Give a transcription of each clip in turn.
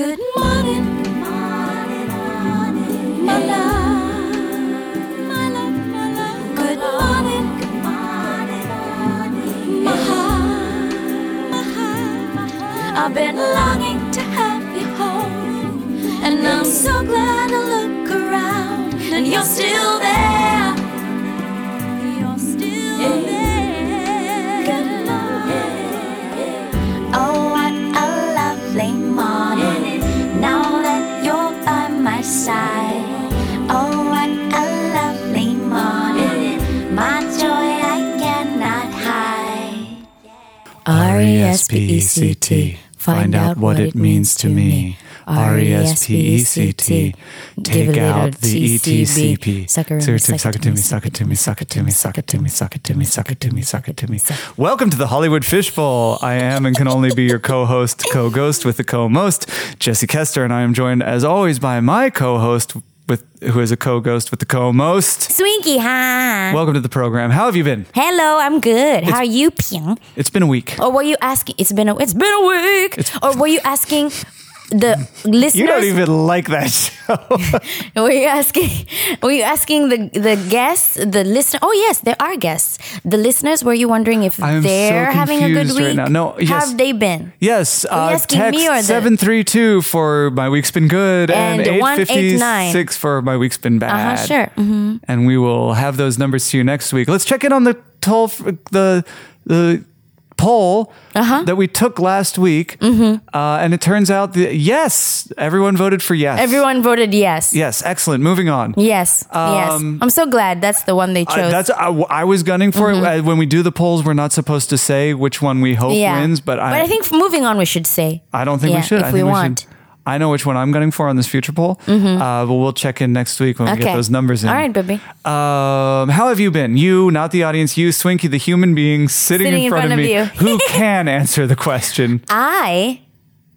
Good S P E C T. Find out what it means to me. R E S P E C T. Take out the E T C P. Suck it, Suck it, suck suck it to me, suck it to me, suck it to me, suck it to me, suck it to me, suck it to me, suck it to me. Welcome to the Hollywood Fishbowl. I am and can only be your co-host, co-ghost with the co-most, Jesse Koester, and I am joined as always by my co-host with who is a co-ghost with the co-most. Swinky, hi. Welcome to the program. How have you been? Hello, I'm good. How are you, Ping? It's been a week. Or were you asking? It's been a it's been a week. or were you asking the listeners? You don't even like that show. Were you asking? Were you asking the the guests, the listener? Oh yes, there are guests. The listeners. Were you wondering if I am they're having a good confused right week? now. No, yes. have they been? Yes, uh, text me or seven three two for my week's been good, and, And eight fifty 189. six for my week's been bad. Uh-huh, sure. hmm And we will have those numbers to you next week. Let's check in on the toll f- the the poll Uh-huh. that we took last week, Mm-hmm. uh, and it turns out that yes, everyone voted for yes. Everyone voted yes. Yes, excellent. Moving on. Yes. yes. Um, I'm so glad that's the one they chose. that's I, I was gunning for it. Uh, When we do the polls, we're not supposed to say which one we hope Mm-hmm. yeah. wins, but I, but I think moving on, we should say. I don't think Yeah, we should. if I we want. should. I know which one I'm gunning for on this future poll, uh, but we'll check in next week when we get those numbers in. All right, baby. Um, how have you been? You, not the audience, you, Swinky, the human being sitting, Sitting in front, of, me, you. who can answer the question. I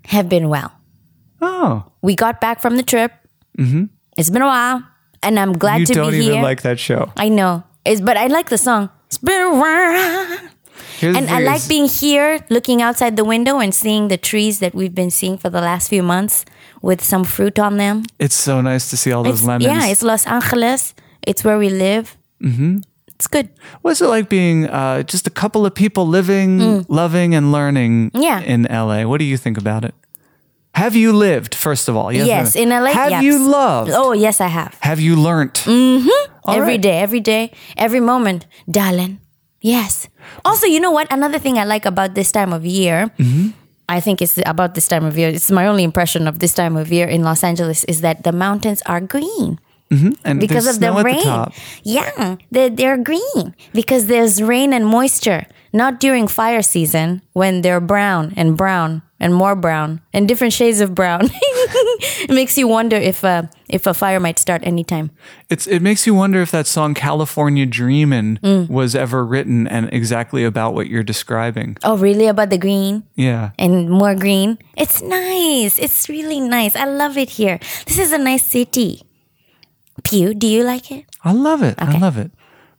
have been well. Oh, We got back from the trip. Mm-hmm. It's been a while, and I'm glad you to don't be even here. like that show. I know, it's, but I like the song. It's been a while, Here's and I like being here, looking outside the window and seeing the trees that we've been seeing for the last few months with some fruit on them. It's so nice to see all those It's- lemons. yeah, it's Los Angeles. It's where we live. Mm-hmm. It's good. What's it like being uh, just a couple of people living, loving, and learning Mm. Yeah. in LA? What do you think about it? Have you lived, first of all? Yes, Yes, in LA. Have yes. you loved? Oh, yes, I have. Have you learnt? All Every right. day, every day, every moment, darling. Yes. Also, you know what? Another thing I like about this time of year, Mm-hmm. I think it's about this time of year. It's my only impression of this time of year in Los Angeles is that the mountains are green And because of the rain. top. yeah, they're, they're green because there's rain and moisture. Not during fire season when they're brown and brown and more brown and different shades of brown. it makes you wonder if uh, if a fire might start anytime. It's it makes you wonder if that song California Dreamin' Mm. was ever written and exactly about what you're describing. Oh, really? About the green? Yeah. and more green. It's nice. It's really nice. I love it here. This is a nice city. Pew, do you like it? I love it. I love it.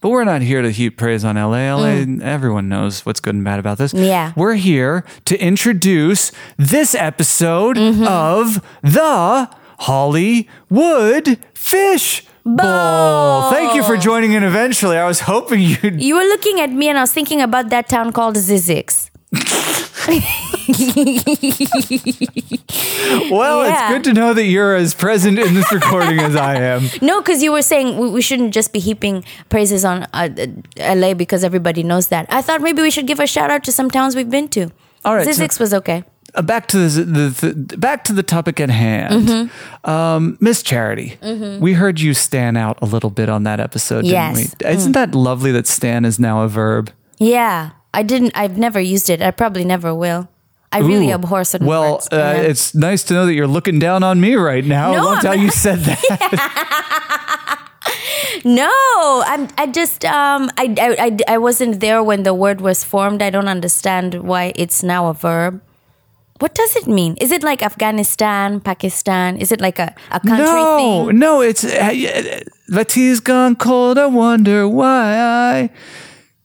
But we're not here to heap praise on LA. LA, everyone knows what's good and bad about this. Mm. Yeah. We're here to introduce this episode Mm-hmm. of the Hollywood Fish Bowl. Thank you for joining in eventually. I was hoping you'd You were looking at me and I was thinking about that town called Zizix. Well, Yeah. it's good to know that you're as present in this recording as I am. No, because you were saying we, we shouldn't just be heaping praises on uh, uh, LA because everybody knows that. I thought maybe we should give a shout out to some towns we've been to. All right, so- was okay. Uh, back to the, the, the back to the topic at hand, Mm-hmm. um, Miss Charity. We heard you stand out a little bit on that episode, didn't Yes. we? Isn't that lovely that "stan" is now a verb? Yeah, I didn't. I've never used it. I probably never will. I really Ooh. abhor certain Well, words. uh, Yeah. it's nice to know that you're looking down on me right now. No, I loved how I'm you said that. No, I'm. I just. Um. I, I. I. I wasn't there when the word was formed. I don't understand why it's now a verb. What does it mean? Is it like Afghanistan, Pakistan? Is it like a, a country no, thing? no, it's uh, Vati's gone cold. I wonder why. I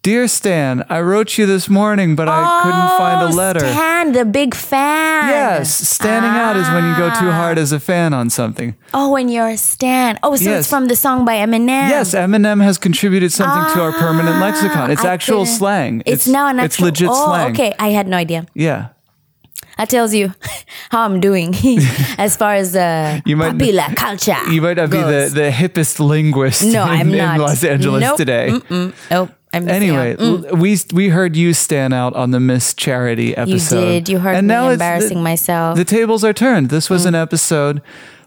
Dear Stan, I wrote you this morning, but I couldn't find a Oh, letter. Stan, the big fan. Yes, standing out is when you go too hard as a fan on something. Oh, when you're a Stan. Oh, so Yes. it's from the song by Eminem. Yes, Eminem has contributed something to our permanent lexicon. It's Ah, I actual didn't- slang. It's, now an It's legit oh, slang. okay. I had no idea. Yeah. That tells you how I'm doing as far as uh, You might- popular culture. You might not be goes. the, the hippest linguist No, in, I'm in not. Los Angeles Nope. today. Mm-mm. Nope. Anyway. Mm. we we heard you stand out on the Miss Charity episode. you did. You heard and me now embarrassing the, myself. The tables are turned. This was an episode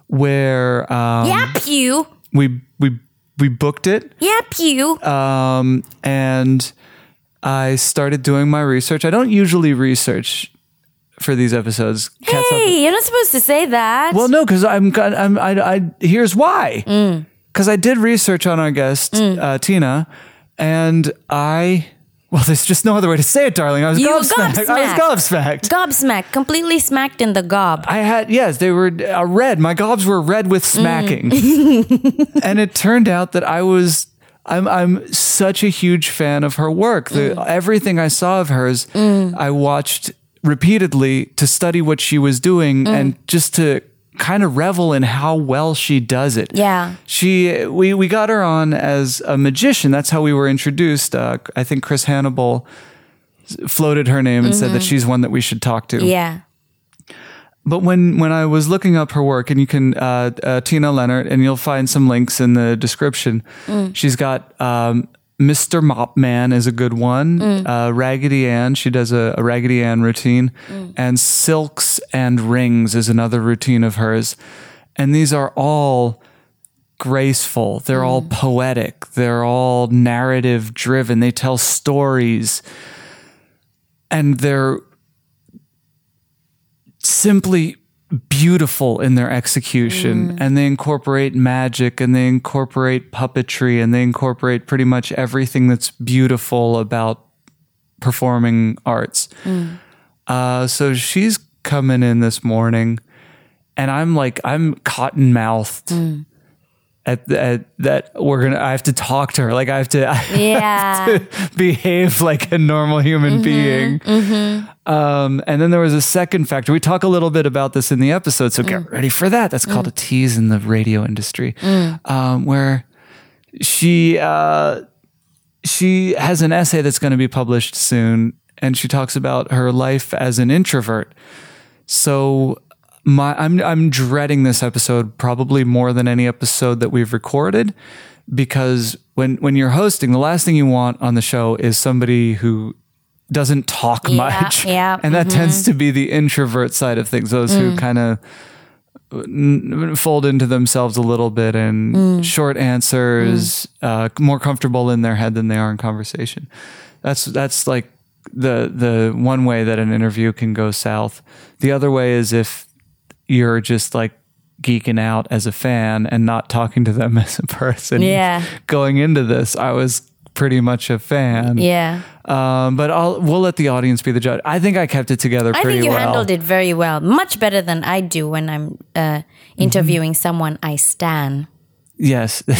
where um, yep, you. we we we booked it, Yep, you. um, and I started doing my research. I don't usually research for these episodes. Cats Up- hey, you're not supposed to say that. Well, no, because I'm, I'm I, I here's why. Mm. Because I did research on our guest uh, Tina, and I well, there's just no other way to say it, darling. I was You gobsmacked. I was gobsmacked. Gobsmacked. Completely smacked in the gob. I had yes, they were uh, red. My gobs were red with smacking, Mm. and it turned out that I was. I'm I'm such a huge fan of her work. The, Mm. Everything I saw of hers, I watched repeatedly to study what she was doing Mm. and just to kind of revel in how well she does it. Yeah. She we we got her on as a magician. That's how we were introduced. Uh, I think Chris Hannibal floated her name and said that she's one that we should talk to. Mm-hmm. Yeah. But when when I was looking up her work, and you can uh, uh, Tina Lenert, and you'll find some links in the description. She's got um, Mr. Mop Man is a good one. Mm. Uh, Raggedy Ann, she does a, a Raggedy Ann routine, mm. and Silks and Rings is another routine of hers. And these are all graceful. They're all mm. poetic. They're all narrative driven. They tell stories, and they're simply beautiful in their execution mm. and they incorporate magic and they incorporate puppetry and they incorporate pretty much everything that's beautiful about performing arts. Mm. Uh, so she's coming in this morning and I'm like, I'm cotton mouthed. Mm. At, at that we're gonna I have to talk to her. Like I have to, I have to behave like a normal human being. Um, and then there was a second factor. We talk a little bit about this in the episode, so get ready for that. That's called a tease in the radio industry, um, where she uh, she has an essay that's going to be published soon, and she talks about her life as an introvert. So my I'm I'm dreading this episode probably more than any episode that we've recorded because when when you're hosting, the last thing you want on the show is somebody who doesn't talk Yeah, much. yeah, And that mm-hmm. tends to be the introvert side of things, those who mm. kind of fold into themselves a little bit and mm. short answers, mm. uh, more comfortable in their head than they are in conversation. That's that's like the the one way that an interview can go south. The other way is if you're just like geeking out as a fan and not talking to them as a person. Yeah. Going into this, I was pretty much a fan. Yeah. Um, but I'll we'll let the audience be the judge. I think I kept it together I think you well. handled it very well. Much better than I do when I'm uh, interviewing someone I stan. Yes.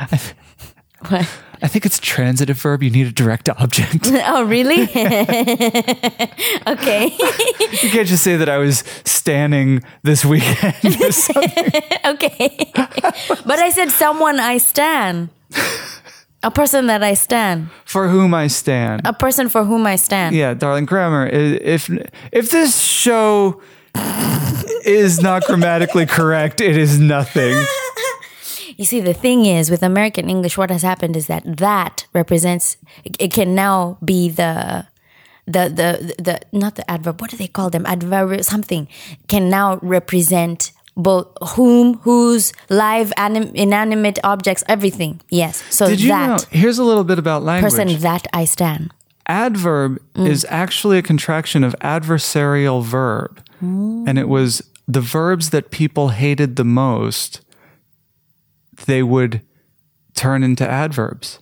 What? I think it's a transitive verb. You need a direct object. oh, really? okay. you can't just say that I was standing this weekend. or something. okay. but I said someone I stand. A person that I stand. For whom I stand. A person for whom I stand. Yeah, darling grammar. If if this show is not grammatically correct, it is nothing. You see, the thing is, with American English, what has happened is that that represents. It can now be the, the the the not the adverb. What do they call them? Adverb something can now represent both whom, whose, live, anim, inanimate objects, everything. Yes. So Did you that know? Here's a little bit about language. person that I stand. adverb Mm. is actually a contraction of adversarial verb. And it was the verbs that people hated the most, they would turn into adverbs.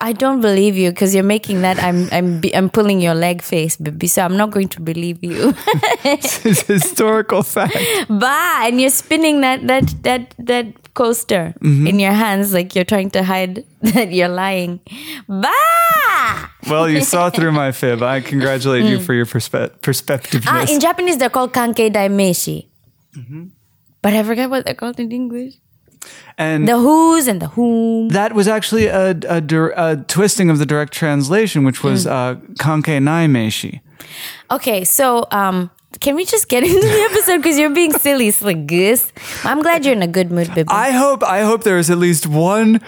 I don't believe you because you're making that. I'm I'm I'm pulling your leg face, baby. So I'm not going to believe you. It's historical fact. bah, and you're spinning that that that that coaster mm-hmm. in your hands, like you're trying to hide that you're lying. Bah! Well, you saw through my fib. I congratulate you mm. for your perspe- perspectiveness. Ah, in Japanese, they're called kanke daimeshi. Mm-hmm. But I forget what they're called in English. And The who's and the whom. that was actually a, a, a twisting of the direct translation, which was uh, kanke nai meishi. Okay, so um, can we just get into the episode because you're being silly, slick goose? I'm glad you're in a good mood, baby. I hope I hope there is at least one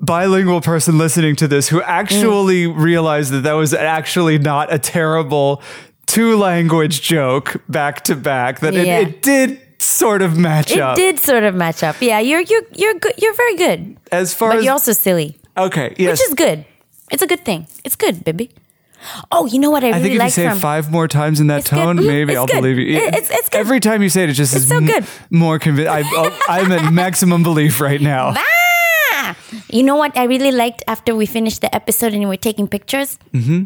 bilingual person listening to this who actually realized that that was actually not a terrible two language joke back to back. That Yeah. it, it did sort of match up. it up. did sort of match up. Yeah, you're you're you're good. You're very good, As far but as you're also silly, okay, yes. which is good. It's a good thing. It's good, baby. Oh, you know what I I really think if you like say it from five more times in that tone, Mhm. maybe I'll good. believe you. It- it's- it's good. Every time you say it, it just It's is so m- good. more convinced. I'm at maximum belief right now. Ah! You know what I really liked after we finished the episode and we were taking pictures? Mm-hmm.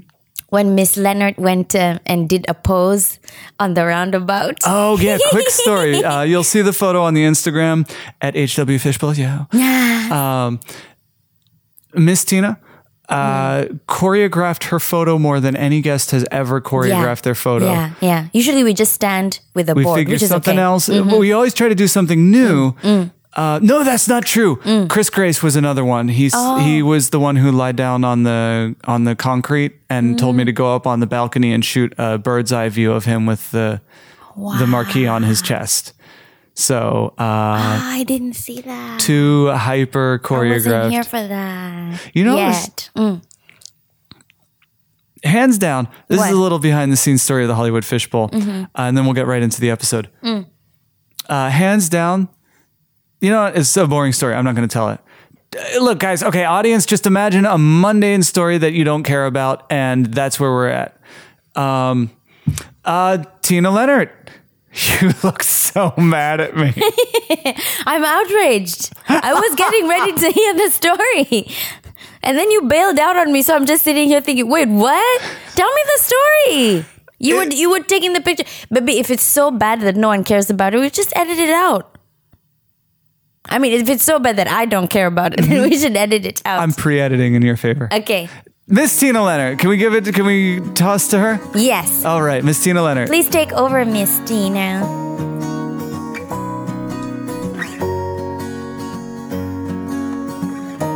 When Miss Lenert went uh, and did a pose on the roundabout. Oh yeah, quick story. Uh, you'll see the photo on the Instagram at HW Fishbowl. Yeah. Um, Miss Tina uh, choreographed her photo more than any guest has ever choreographed their photo. Yeah, yeah. Usually we just stand with a We board, which is something okay. Mm-hmm. else. We always try to do something new. Mm, Uh, no, that's not true. Chris Grace was another one. He's Oh. he was the one who lied down on the on the concrete and told Mm. me to go up on the balcony and shoot a bird's eye view of him with the the marquee on his chest. So uh, Ah, I didn't see that. two hyper I wasn't here for that. You know, yet. Mm. hands down, this What? Mm-hmm. is a little behind the scenes story of the Hollywood Fishbowl, uh, and then we'll get right into the episode. Mm. Uh, hands down, you know, what? it's a boring story. I'm not going to tell it. Look, guys, okay, audience, just imagine a mundane story that you don't care about, and that's where we're at. Um, uh, Tina Lenert, you look so mad at me. I'm outraged. I was getting ready to hear the story. And then you bailed out on me, so I'm just sitting here thinking, wait, what? Tell me the story. You were you were taking the picture. Baby, if it's so bad that no one cares about it, we just edit it out. I mean, if it's so bad that I don't care about it, then we should edit it out. I'm pre-editing in your favor. okay. Miss Tina Lenert, can we give it? Can we toss to her? Yes. All right, Miss Tina Lenert. Please take over, Miss Tina.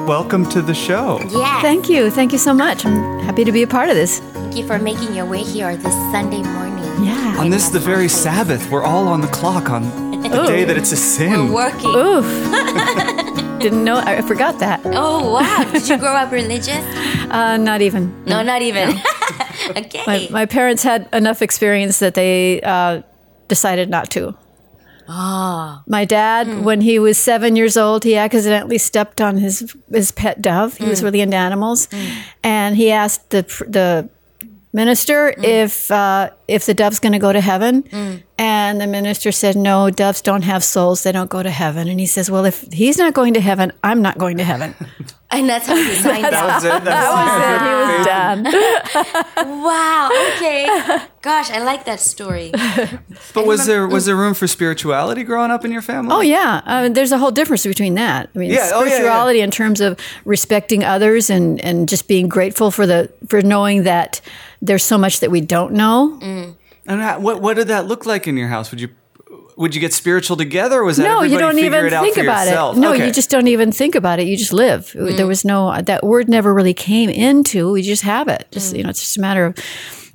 Welcome to the show. Yeah. Thank you. Thank you so much. I'm happy to be a part of this. Thank you for making your way here this Sunday morning. Yeah. On this, the very Sabbath, we're all on the clock on the day that it's a sin. Working. Oof. Didn't know. I forgot that. Oh wow! Did you grow up religious? Uh, not even. No, not even. okay. My, my parents had enough experience that they uh, decided not to. Ah. My dad, when he was seven years old, he accidentally stepped on his his pet dove. He was really into animals, and he asked the the minister if uh, if the dove's going to go to heaven, and the minister said, "No, doves don't have souls; they don't go to heaven." And he says, "Well, if he's not going to heaven, I'm not going to heaven." and that's how he signed That up. was it. That's that was it. He was done. Wow. Okay. Gosh, I like that story. But was there was there room for spirituality growing up in your family? Oh yeah, uh, there's a whole difference between that. I mean, Yeah, oh, yeah, yeah. spirituality in terms of respecting others and and just being grateful for the for knowing that there's so much that we don't know. And what what did that look like in your house? Would you would you get spiritual together? Or was that No, you don't even think about yourself? it. No, Okay. you just don't even think about it. You just live. Mm-hmm. There was no that word never really came into. We just have it. Just you mm. know, it's just a matter of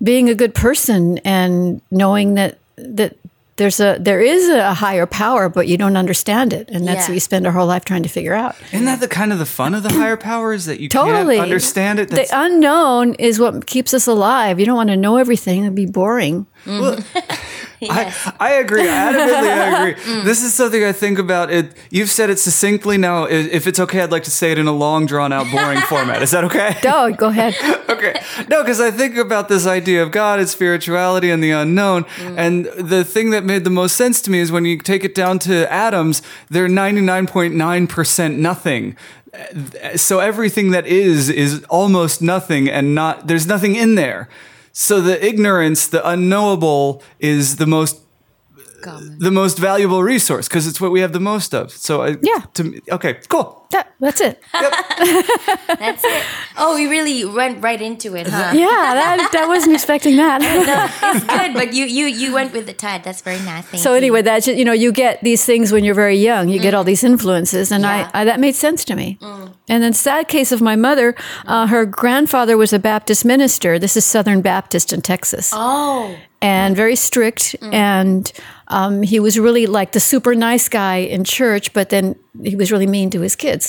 being a good person and knowing that that there's a there is a higher power, but you don't understand it, and that's Yeah. what you spend our whole life trying to figure out. Isn't that the kind of the fun of the higher power is that you Totally can't understand it? The unknown is what keeps us alive. You don't want to know everything; it'd be boring. I, I agree. Adamantly, I agree. Mm. This is something I think about. It. You've said it succinctly. Now, if it's okay, I'd like to say it in a long, drawn out, boring format. Is that okay? No, go ahead. okay. No, because I think about this idea of God and spirituality and the unknown. And the thing that made the most sense to me is when you take it down to atoms, they're 99.9% nothing. So everything that is, is almost nothing and not, there's nothing in there. So the ignorance, the unknowable is the most common. the most valuable resource because it's what we have the most of. So I, Yeah. To me, okay, cool. That, that's it. That's it. Oh, we really went right into it, huh? Yeah, that, I wasn't expecting that. It's good, but you you you went with the tide. That's very nice. Thank So you. anyway, that's you know you get these things when you're very young. You get all these influences, and Yeah. I, I that made sense to me. And then sad case of my mother, uh, her grandfather was a Baptist minister. This is Southern Baptist in Texas, Oh, and very strict. And um, he was really like the super nice guy in church, but then he was really mean to his kids.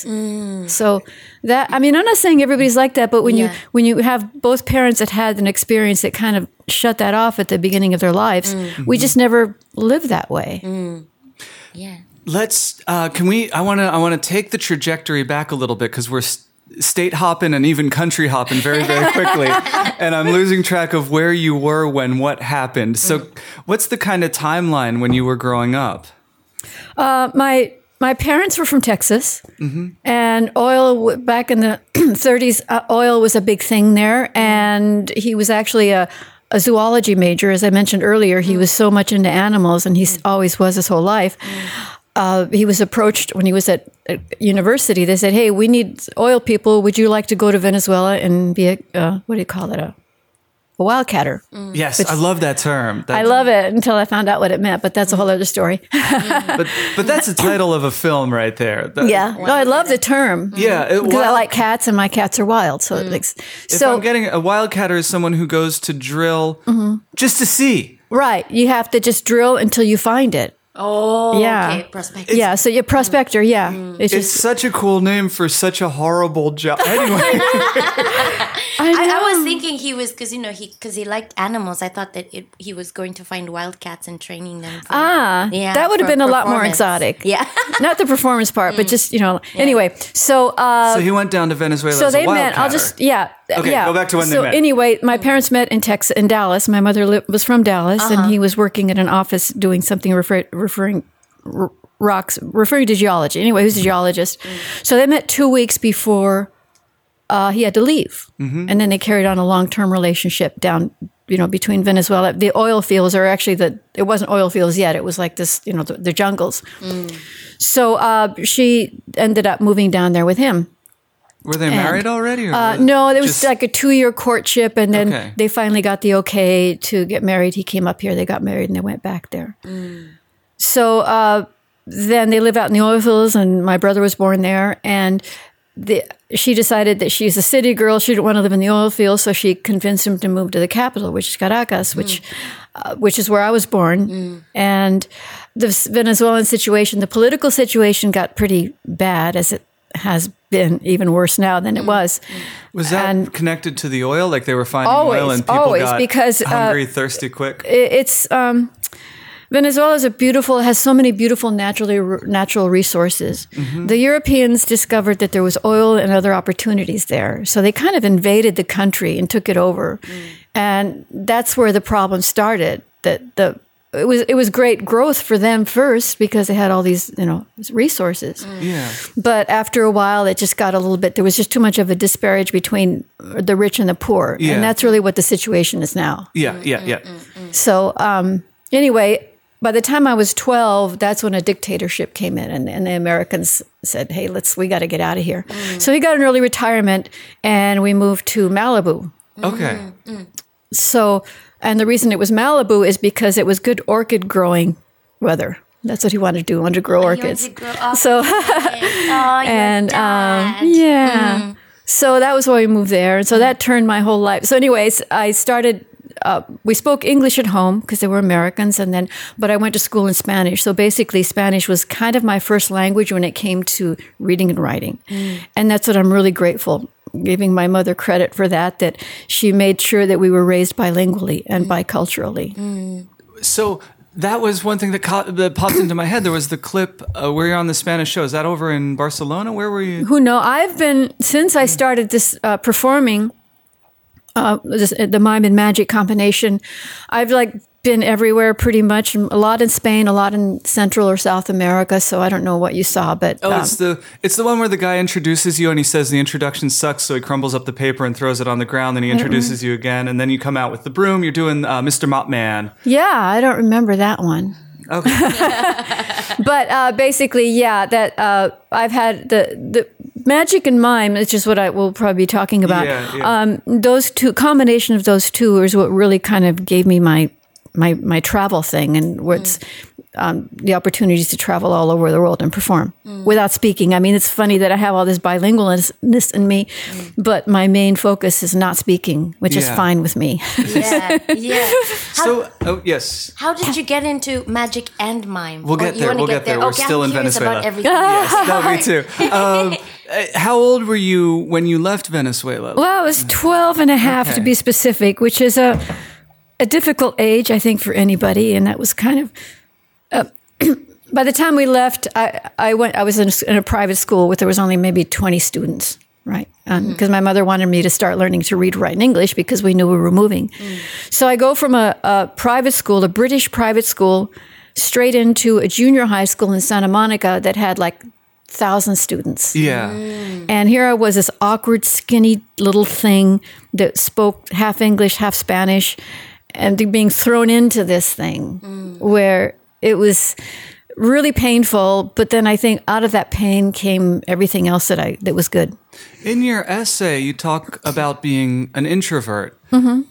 So that I mean, I'm not saying everybody's like that, but when Yeah. you when you have both parents that had an experience that kind of shut that off at the beginning of their lives, we just never live that way. yeah. Let's. Uh, can we? I want to. I want to take the trajectory back a little bit because we're s- state hopping and even country hopping very, very quickly, and I'm losing track of where you were when what happened. So, mm. what's the kind of timeline when you were growing up? Uh, my my parents were from Texas, mm-hmm. and oil back in the 30s, uh, oil was a big thing there. And he was actually a, a zoology major, as I mentioned earlier. He mm. was so much into animals, and he mm. always was his whole life. Uh, he was approached when he was at, at university. They said, "Hey, we need oil people. Would you like to go to Venezuela and be a uh, what do you call it a, a wildcatter?" Yes, I love that term. Mm. I love it until I found out what it meant, but that's a whole other story. but but that's the title of a film right there. That- yeah, no, I love the term. yeah. because I like cats and my cats are wild. So it makes If so I'm getting a wildcatter is someone who goes to drill just to see. right. You have to just drill until you find it. Oh, Yeah. Okay, prospective. yeah. So you're prospector. Yeah. Mm. It's It's just such a cool name for such a horrible job. Anyway, I, I. I was thinking he was because you know he because he liked animals. I thought that it, he was going to find wildcats and training them. For, ah yeah, that would have been a lot more exotic. Yeah. Not the performance part, but just you know. Anyway, so uh, so he went down to Venezuela. so as a they met. I'll just yeah. Okay, yeah. go back to when they so met. anyway, my parents met in Texas, in Dallas. My mother li- was from Dallas, Uh-huh. and he was working at an office doing something refer- referring r- rocks, referring to geology. Anyway, he was a geologist. So they met two weeks before uh, he had to leave, Mm-hmm. and then they carried on a long term relationship down. You know, between Venezuela, the oil fields are actually the. It wasn't oil fields yet. It was like this. You know, the, the jungles. So uh, she ended up moving down there with him. were they married already? Or Uh, it no, there was just- like a two year courtship, and then Okay. they finally got the okay to get married. He came up here, they got married, and they went back there. So uh, then they live out in the oil fields, and my brother was born there. And the, she decided that she's a city girl; she didn't want to live in the oil fields, so she convinced him to move to the capital, which is Caracas, which uh, which is where I was born. And the Venezuelan situation, the political situation, got pretty bad as it has been even worse now than it was. was that and- connected to the oil? Like they were finding Always, oil and people always, got because, uh, hungry, thirsty, quick. It- It's um, Venezuela is a beautiful, has so many beautiful naturally natural resources. Mm-hmm. The Europeans discovered that there was oil and other opportunities there, so they kind of invaded the country and took it over, mm. and that's where the problem started. That the it was it was great growth for them first because they had all these you know resources. Mm. yeah. But after a while, it just got a little bit. There was just too much of a disparage between the rich and the poor, Yeah. and that's really what the situation is now. Yeah, yeah, yeah. So um, anyway, by the time I was twelve, that's when a dictatorship came in, and, and the Americans said, "Hey, let's we got to get out of here." So he got an early retirement, and we moved to Malibu. Okay. So, and the reason it was Malibu is because it was good orchid growing weather. That's what he wanted to do, wanted to grow orchids. to grow up. So. Oh, and um, dad. yeah, so that was why we moved there, and so that turned my whole life. So, anyways, I started. Uh, we spoke English at home because they were Americans, and then, but I went to school in Spanish. So basically, Spanish was kind of my first language when it came to reading and writing, and that's what I'm really grateful. Giving my mother credit for that, that she made sure that we were raised bilingually and biculturally. So that was one thing that, caught, that popped into my head. There was the clip uh, where you're on the Spanish show. Is that over in Barcelona? Where were you? who know i've been since i started this uh, performing uh, this, the mime and magic combination i've like been everywhere pretty much a lot in spain a lot in central or south america so i don't know what you saw but Oh, um, it's the it's the one where the guy introduces you and he says the introduction sucks, so he crumbles up the paper and throws it on the ground. Then he introduces you again, and then you come out with the broom. You're doing uh, Mr. Mop Man. yeah i don't remember that one Okay. but uh, basically, yeah, that uh, I've had the the magic and mime, which just what I will probably be talking about. Yeah, yeah. Um, those two combination of those two is what really kind of gave me my my my travel thing, and where it's um, the opportunities to travel all over the world and perform without speaking. I mean, it's funny that I have all this bilingualness in me, but my main focus is not speaking, which is fine with me. Yeah, yeah. How, So, oh yes. how did you get into magic and mime? We'll get you there, we'll get there. We're Okay, still I'm in curious Venezuela. About everything. Yes, no, me too. Um, uh, how old were you when you left Venezuela? Well, I was 12 and a half to be specific, which is a a difficult age, I think, for anybody. And that was kind of. Uh, by the time we left, I, I went. I was in a, in a private school with there was only maybe twenty students, right? Um, mm. Because my mother wanted me to start learning to read, write, and English because we knew we were moving. Mm. So I go from a, a private school, a British private school, straight into a junior high school in Santa Monica that had like thousand students. yeah. Mm. And here I was, this awkward, skinny little thing that spoke half English, half Spanish, and being thrown into this thing where it was really painful. But then I think out of that pain came everything else that I that was good. In your essay, you talk about being an introvert. Mm-hmm.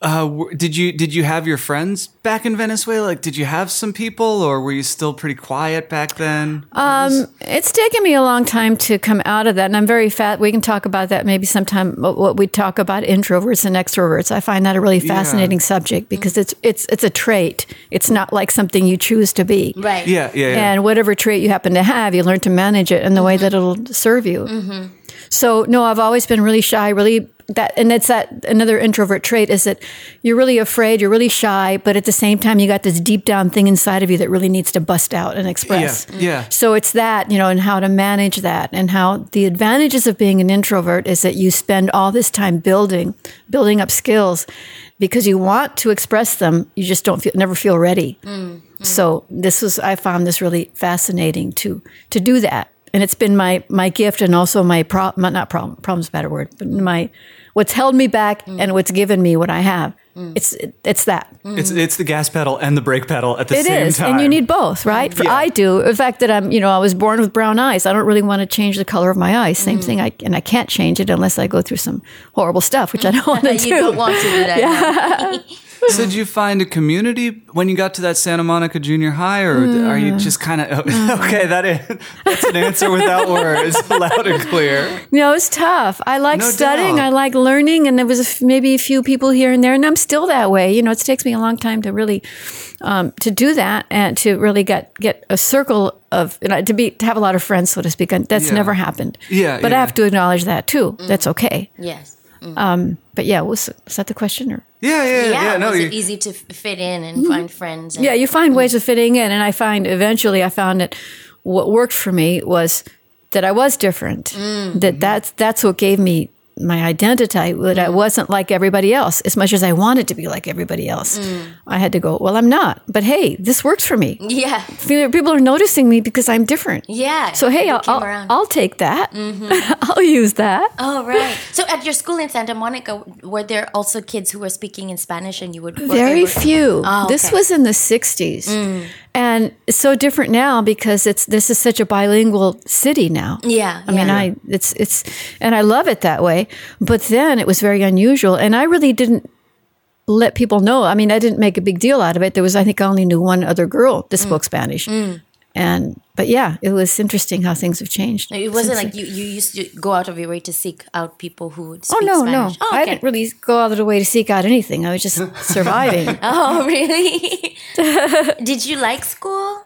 Uh, did you did you have your friends back in Venezuela? Like, did you have some people, or were you still pretty quiet back then? Um, it's taken me a long time to come out of that, and I'm very fat. We can talk about that maybe sometime. What what we talk about introverts and extroverts. I find that a really fascinating subject because it's it's it's a trait. It's not like something you choose to be. Right. yeah, yeah, yeah. And whatever trait you happen to have, you learn to manage it in the way that it'll serve you. So no, I've always been really shy, really that, and it's that another introvert trait is that you're really afraid, you're really shy, but at the same time, you got this deep down thing inside of you that really needs to bust out and express. Yeah, yeah. So it's that, you know, and how to manage that and how the advantages of being an introvert is that you spend all this time building, building up skills because you want to express them. You just don't feel, never feel ready. Mm, mm. So this was, I found this really fascinating to, to do that. And it's been my, my gift and also my problem, not problem, problem's a better word, but my, what's held me back and what's given me what I have. It's, it's that. It's it's the gas pedal and the brake pedal at the It same is, time. and you need both, right? For Yeah. I do. The fact that I'm, you know, I was born with brown eyes. I don't really want to change the color of my eyes. Mm. Same thing. I and I can't change it unless I go through some horrible stuff, which I don't want to you do. don't want to do that. So did you find a community when you got to that Santa Monica Junior High, or are you just kind of okay? That is that's an answer without words, loud and clear. You know, it's tough. I like No studying. doubt. I like learning, and there was a f- maybe a few people here and there, and I'm still that way. You know, it takes me a long time to really um, to do that and to really get get a circle of you know, to be to have a lot of friends, so to speak. And that's Yeah. never happened. Yeah, but yeah. I have to acknowledge that too. That's okay. yes. Um. But yeah, was was that the question or? Yeah, yeah, yeah. Yeah. no, was you, it easy to f- fit in and mm-hmm. find friends? And, Yeah, you find ways of fitting in, and I find eventually I found that what worked for me was that I was different. Mm. That that's that's what gave me my identity. That I mm. wasn't like everybody else. As much as I wanted to be like everybody else, mm. I had to go. Well, I'm not. But hey, this works for me. Yeah. People are noticing me because I'm different. Yeah. So hey, I'll I'll. I'll take that. Mm-hmm. I'll use that. Oh right. So at your school in Santa Monica, were there also kids who were speaking in Spanish, and you would Very few. Oh, This was in the 60s. And it's so different now because it's this is such a bilingual city now. Yeah, I mean. I it's it's and I love it that way. But then it was very unusual and I really didn't let people know. I mean, I didn't make a big deal out of it. There was I think I only knew one other girl that Mm. spoke Spanish. And but yeah, it was interesting how things have changed. It wasn't like you, you used to go out of your way to seek out people who would Oh no, Spanish. no. Oh, I didn't really go out of the way to seek out anything. I was just surviving. Oh, really? Did you like school?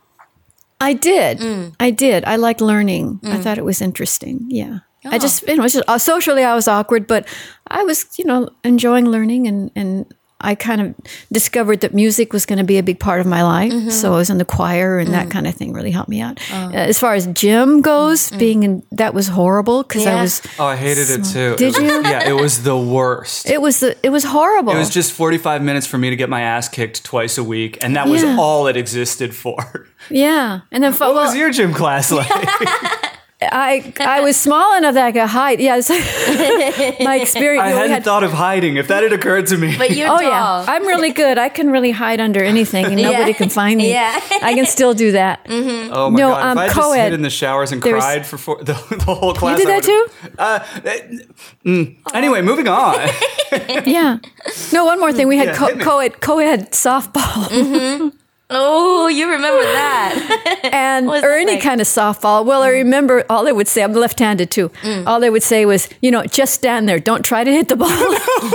I did. Mm. I did. I liked learning. I thought it was interesting. Yeah. I just, you know, just, uh, socially I was awkward, but I was, you know, enjoying learning and, and I kind of discovered that music was going to be a big part of my life. Mm-hmm. So I was in the choir and Mm. that kind of thing really helped me out. Uh, as far as gym goes, being in, that was horrible because Mm. Yeah. I was, oh, I hated it too. Did It was- you? Yeah, it was the worst. it was, the, it was horrible. It was just 45 minutes for me to get my ass kicked twice a week, and that was Yeah. all it existed for. yeah. And then, What was your gym class like? I I was small enough that I could hide. Yes, my experience. I you know, we hadn't had- thought of hiding. If that had occurred to me, But you're Oh tall. yeah, I'm really good. I can really hide under anything, and nobody can find me. Yeah. I can still do that. Mm-hmm. oh my no, god! um, if I just co-ed. hid in the showers and cried for four, the, the whole class, you did that too? would've- Uh, eh, mm. Anyway, moving on. Yeah. No, one more thing. We had Yeah, co- hit co-ed co-ed softball Oh, you remember that? and was or any like? kind of softball. Well, I mm. remember all they would say. I'm left-handed too. Mm. All they would say was, you know, just stand there. Don't try to hit the ball.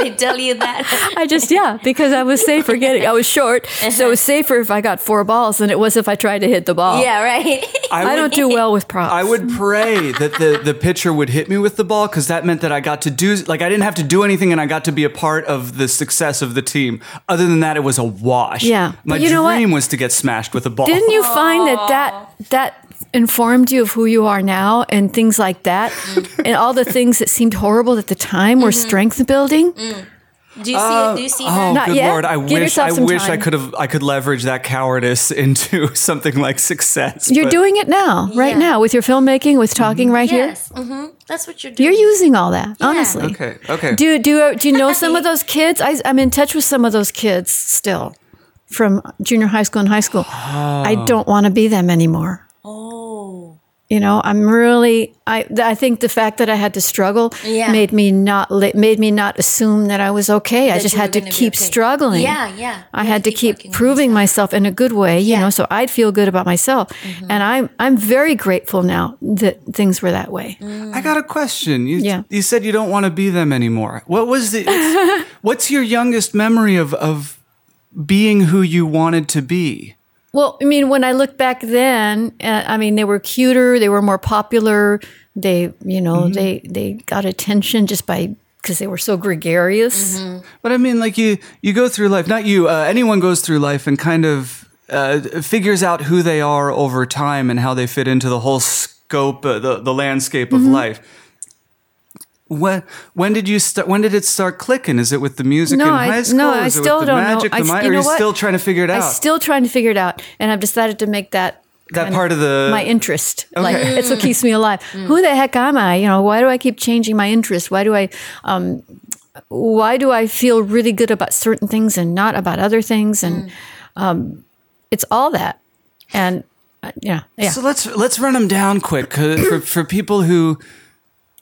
they tell you that. I just yeah, because I was safer getting. I was short, so it was uh-huh. safer if I got four balls than it was if I tried to hit the ball. Yeah, right. I would- don't do well with props. I would pray that the, the pitcher would hit me with the ball because that meant that I got to do like I didn't have to do anything and I got to be a part of the success of the team. Other than that, it was a wash. Yeah. My But you know what? dream was to get smashed with a ball. Didn't you find that that that informed you of who you are now and things like that, mm. and all the things that seemed horrible at the time were mm-hmm. strength building? Mm. Do you see it? Do you see uh, Oh. Not good yet. lord! I Give wish I some wish I could have I could leverage that cowardice into something like success. You're but- doing it now, right Yeah. now, with your filmmaking, with talking mm-hmm. right here. Yes. hmm That's what you're doing. You're using all that, honestly. Okay, okay. Do do do you know some of those kids? I, I'm in touch with some of those kids still from junior high school and high school. I don't want to be them anymore. oh. You know, I'm really. I I think the fact that I had to struggle Yeah. made me not li- made me not assume that I was okay. I just had to keep okay. struggling. Yeah, yeah. I You had to keep working on proving myself in a good way, you Yeah. Mm-hmm. know, so I'd feel good about myself. And I'm I'm very grateful now that things were that way. Mm. I got a question. You, Yeah. you said you don't want to be them anymore. What was the? what's your youngest memory of of being who you wanted to be? Well, I mean, when I look back then, uh, I mean, they were cuter, they were more popular. They, you know, Mm-hmm. they they got attention just by because they were so gregarious. Mm-hmm. But I mean, like you, you go through life. Not you. Uh, anyone goes through life and kind of uh, figures out who they are over time and how they fit into the whole scope, uh, the the landscape of Mm-hmm. life. When when did you start? When did it start clicking? Is it with the music No, in I- high school? no, Is I it still with the don't know. magic, I The s- mi- you know are what? still trying to figure it out? I'm still trying to figure it out, and I've decided to make that that part of the my interest. Like Okay. it's what keeps me alive. Who the heck am I? You know, why do I keep changing my interest? Why do I, um, why do I feel really good about certain things and not about other things? And um, it's all that. And uh, yeah, yeah. So let's let's run them down quick 'cause for for people who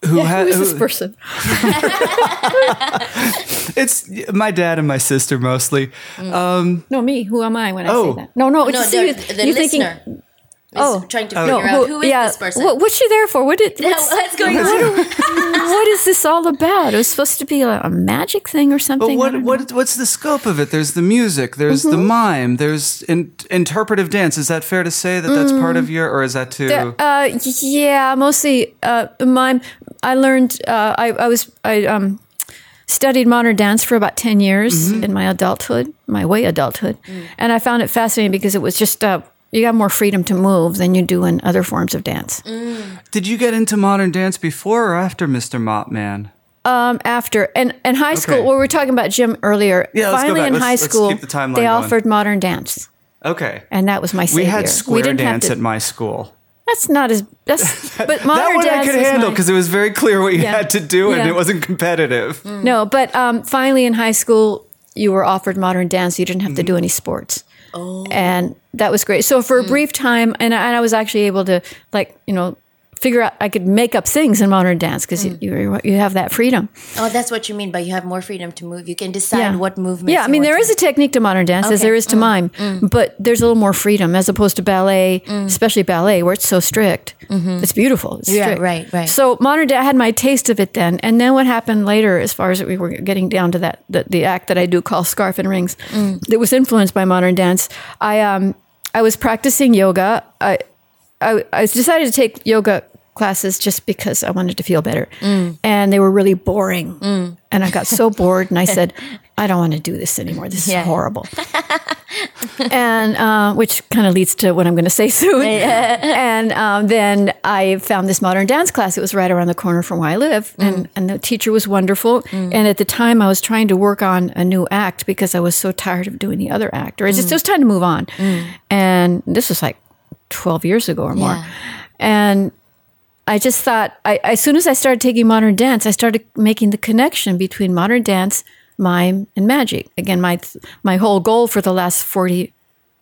who have Who's this person? it's my dad and my sister mostly. Um, No, me. Who am I when I Oh. say that? No, no. No, just the, you, the listener thinking. is Oh. trying to Oh. figure No, out who is yeah. this person. What, what's she there for? What did? Yeah, What's, what's going on? what is this all about? It was supposed to be a, a magic thing or something. I what what what's the scope of it? There's the music. There's the mime. There's in, interpretive dance. Is that fair to say that that's part of your, or is that too? Uh, yeah, mostly uh, mime. I learned. Uh, I I was I um studied modern dance for about ten years in my adulthood, my way adulthood, and I found it fascinating because it was just. Uh, you got more freedom to move than you do in other forms of dance. Did you get into modern dance before or after Mr. Mop Man? Um, after and and high school, Okay. well, we were talking about gym earlier. Yeah, let's go Finally, back. in Let's- high school, the they going. offered modern dance, Okay. and that was my We had square didn't have dance to- at my school. That's not as that's but modern that one dance I could handle because it was very clear what you Yeah. had to do and Yeah. it wasn't competitive. Mm. No, but um, finally in high school, you were offered modern dance. You didn't have to mm. do any sports. Oh. And that was great. So for a mm. brief time, and I, and I was actually able to, like, you know, figure out I could make up things in modern dance because you, you you have that freedom. Oh, that's what you mean by you have more freedom to move. You can decide what movement. Yeah, I mean there is a technique to modern dance as there is to mm. mime, mm. but there's a little more freedom as opposed to ballet, mm. especially ballet where it's so strict. Mm-hmm. It's beautiful. It's Yeah, strict. right, right. So modern dance, I had my taste of it then, and then what happened later, as far as we were getting down to that, the, the act that I do called Scarf and Rings, that was influenced by modern dance. I um I was practicing yoga. I I, I decided to take yoga classes just because I wanted to feel better. Mm. And they were really boring. Mm. And I got so bored and I said, I don't want to do this anymore. This Yeah. is horrible. and uh, which kind of leads to what I'm going to say soon. and um, then I found this modern dance class. It was right around the corner from where I live. Mm. And, and the teacher was wonderful. And at the time, I was trying to work on a new act because I was so tired of doing the other act. Or it just it was time to move on. And this was like 12 years ago or more. Yeah. And I just thought, I, as soon as I started taking modern dance, I started making the connection between modern dance, mime, and magic. Again, my my whole goal for the last forty,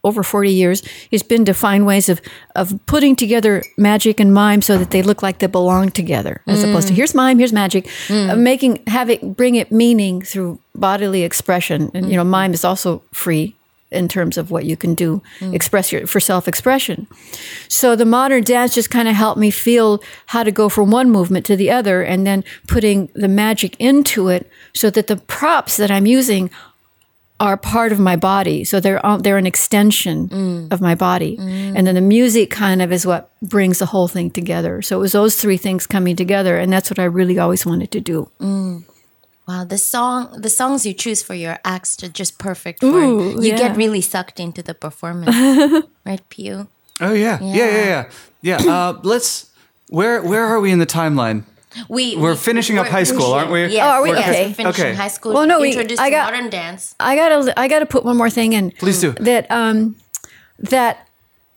over forty years, has been to find ways of of putting together magic and mime so that they look like they belong together, as mm. opposed to here's mime, here's magic, of making having bring it meaning through bodily expression. And you know, mm. mime is also free in terms of what you can do, mm. express your for self expression. So the modern dance just kind of helped me feel how to go from one movement to the other and then putting the magic into it so that the props that I'm using are part of my body. So they're they're an extension mm. of my body. Mm. And then the music kind of is what brings the whole thing together. So it was those three things coming together and that's what I really always wanted to do. Wow, the song, the songs you choose for your acts are just perfect. For Ooh, you yeah. get really sucked into the performance, right, Pew? Oh yeah, yeah, yeah, yeah, yeah. Uh, let's. Where where are we in the timeline? We We're finishing up high school, aren't we? Yes, Oh, are we? yes, Okay. we're finishing Okay. high school. Well, no, we- introduced I got- modern dance. I gotta I gotta put one more thing in. Please do. That um that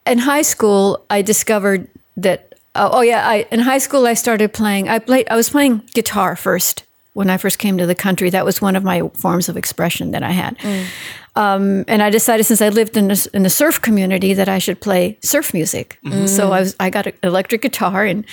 in high school I discovered that oh, oh yeah I in high school I started playing I played I was playing guitar first when I first came to the country. That was one of my forms of expression that I had. Mm. Um, and I decided since I lived in the, in the surf community that I should play surf music. Mm-hmm. So I was I got an electric guitar and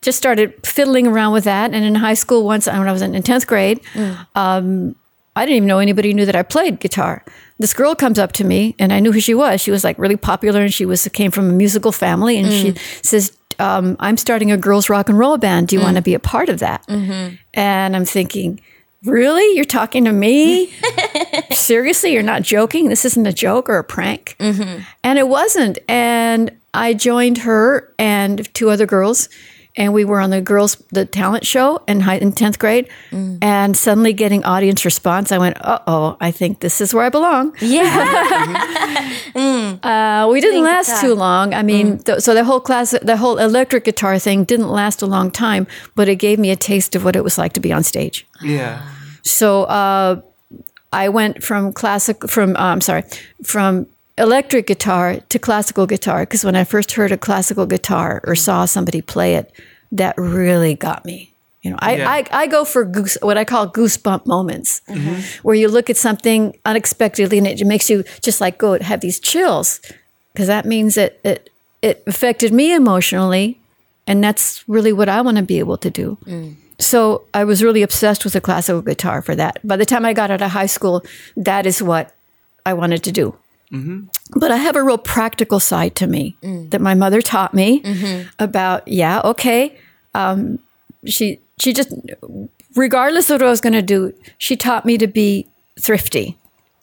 just started fiddling around with that. And in high school, once uh, when I was in in tenth grade, mm. um, I didn't even know anybody knew that I played guitar. This girl comes up to me, and I knew who she was. She was like really popular, and she was came from a musical family. And she mm. says, um, "I'm starting a girls rock and roll band. Do you want to mm. be a part of that?" Mm-hmm. And I'm thinking, "Really? You're talking to me? Seriously? You're not joking? This isn't a joke or a prank?" Mm-hmm. And it wasn't. And I joined her and two other girls, and we were on the girls the talent show in high, in tenth grade. And suddenly, getting audience response, I went, "Uh oh, I think this is where I belong." Yeah, Uh, we didn't last guitar. too long. I mean, th- so the whole class, the whole electric guitar thing didn't last a long time, but it gave me a taste of what it was like to be on stage. Yeah. So uh, I went from classic, from uh, I'm sorry, from electric guitar to classical guitar because when I first heard a classical guitar or mm-hmm. saw somebody play it, that really got me. You know, I, Yeah. I, I go for goose, what I call goosebump moments, mm-hmm. where you look at something unexpectedly and it makes you just like go have these chills, because that means that it it affected me emotionally, and that's really what I want to be able to do. Mm. So I was really obsessed with the classical guitar for that. By the time I got out of high school, that is what I wanted to do. Mm-hmm. But I have a real practical side to me mm. that my mother taught me mm-hmm. about. Yeah, okay. Um, she she just, regardless of what I was going to do, she taught me to be thrifty.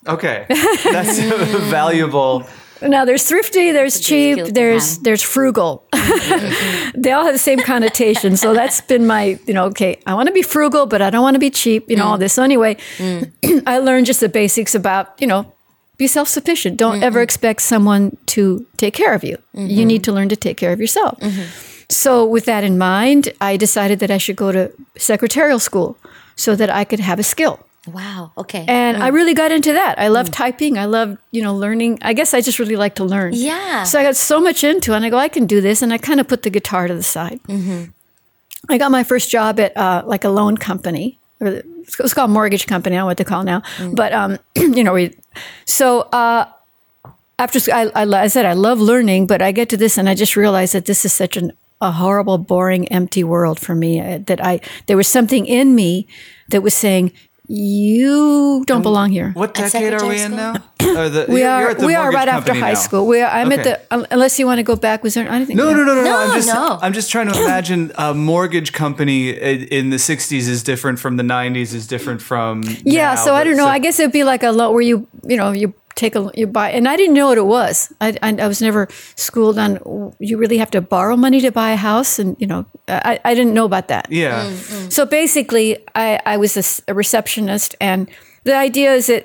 Okay. That's valuable. Now there's thrifty, there's cheap, there's there's frugal. they all have the same connotation. So that's been my, you know, okay, I want to be frugal, but I don't want to be cheap, you know, mm. all this. So anyway, mm. I learned just the basics about, you know, be self-sufficient. Don't ever expect someone to take care of you. You need to learn to take care of yourself. Mm-hmm. So with that in mind, I decided that I should go to secretarial school so that I could have a skill. wow. Okay. And I mm. really got into that. I love mm. typing. I love, you know, learning. I guess I just really like to learn. Yeah. So I got so much into it. And I go, I can do this. And I kind of put the guitar to the side. Mm-hmm. I got my first job at uh, like a loan company. Or it was called mortgage company. I don't know what they call now. Mm. But, um, you know, we, so uh, after I, I, I said, I love learning, but I get to this and I just realized that this is such an, a horrible, boring, empty world for me. uh, That I, there was something in me that was saying, you don't belong here. What decade are we secretary in now? school? Or the, We you're- are you're at the we are right after high now. school. We are, I'm Okay. at the um, unless you want to go back. Was there anything? No, no, no, no, no. No, I'm just, no. I'm just trying to imagine a mortgage company in, in the '60s is different from the '90s, is different from. Yeah, now, so I don't know. so- I guess it'd be like a loan where you you know you take a you buy, and I didn't know what it was. I I, I was never schooled on. You really have to borrow money to buy a house, and you know I I didn't know about that. Yeah. So basically, I, I was a receptionist, and the idea is that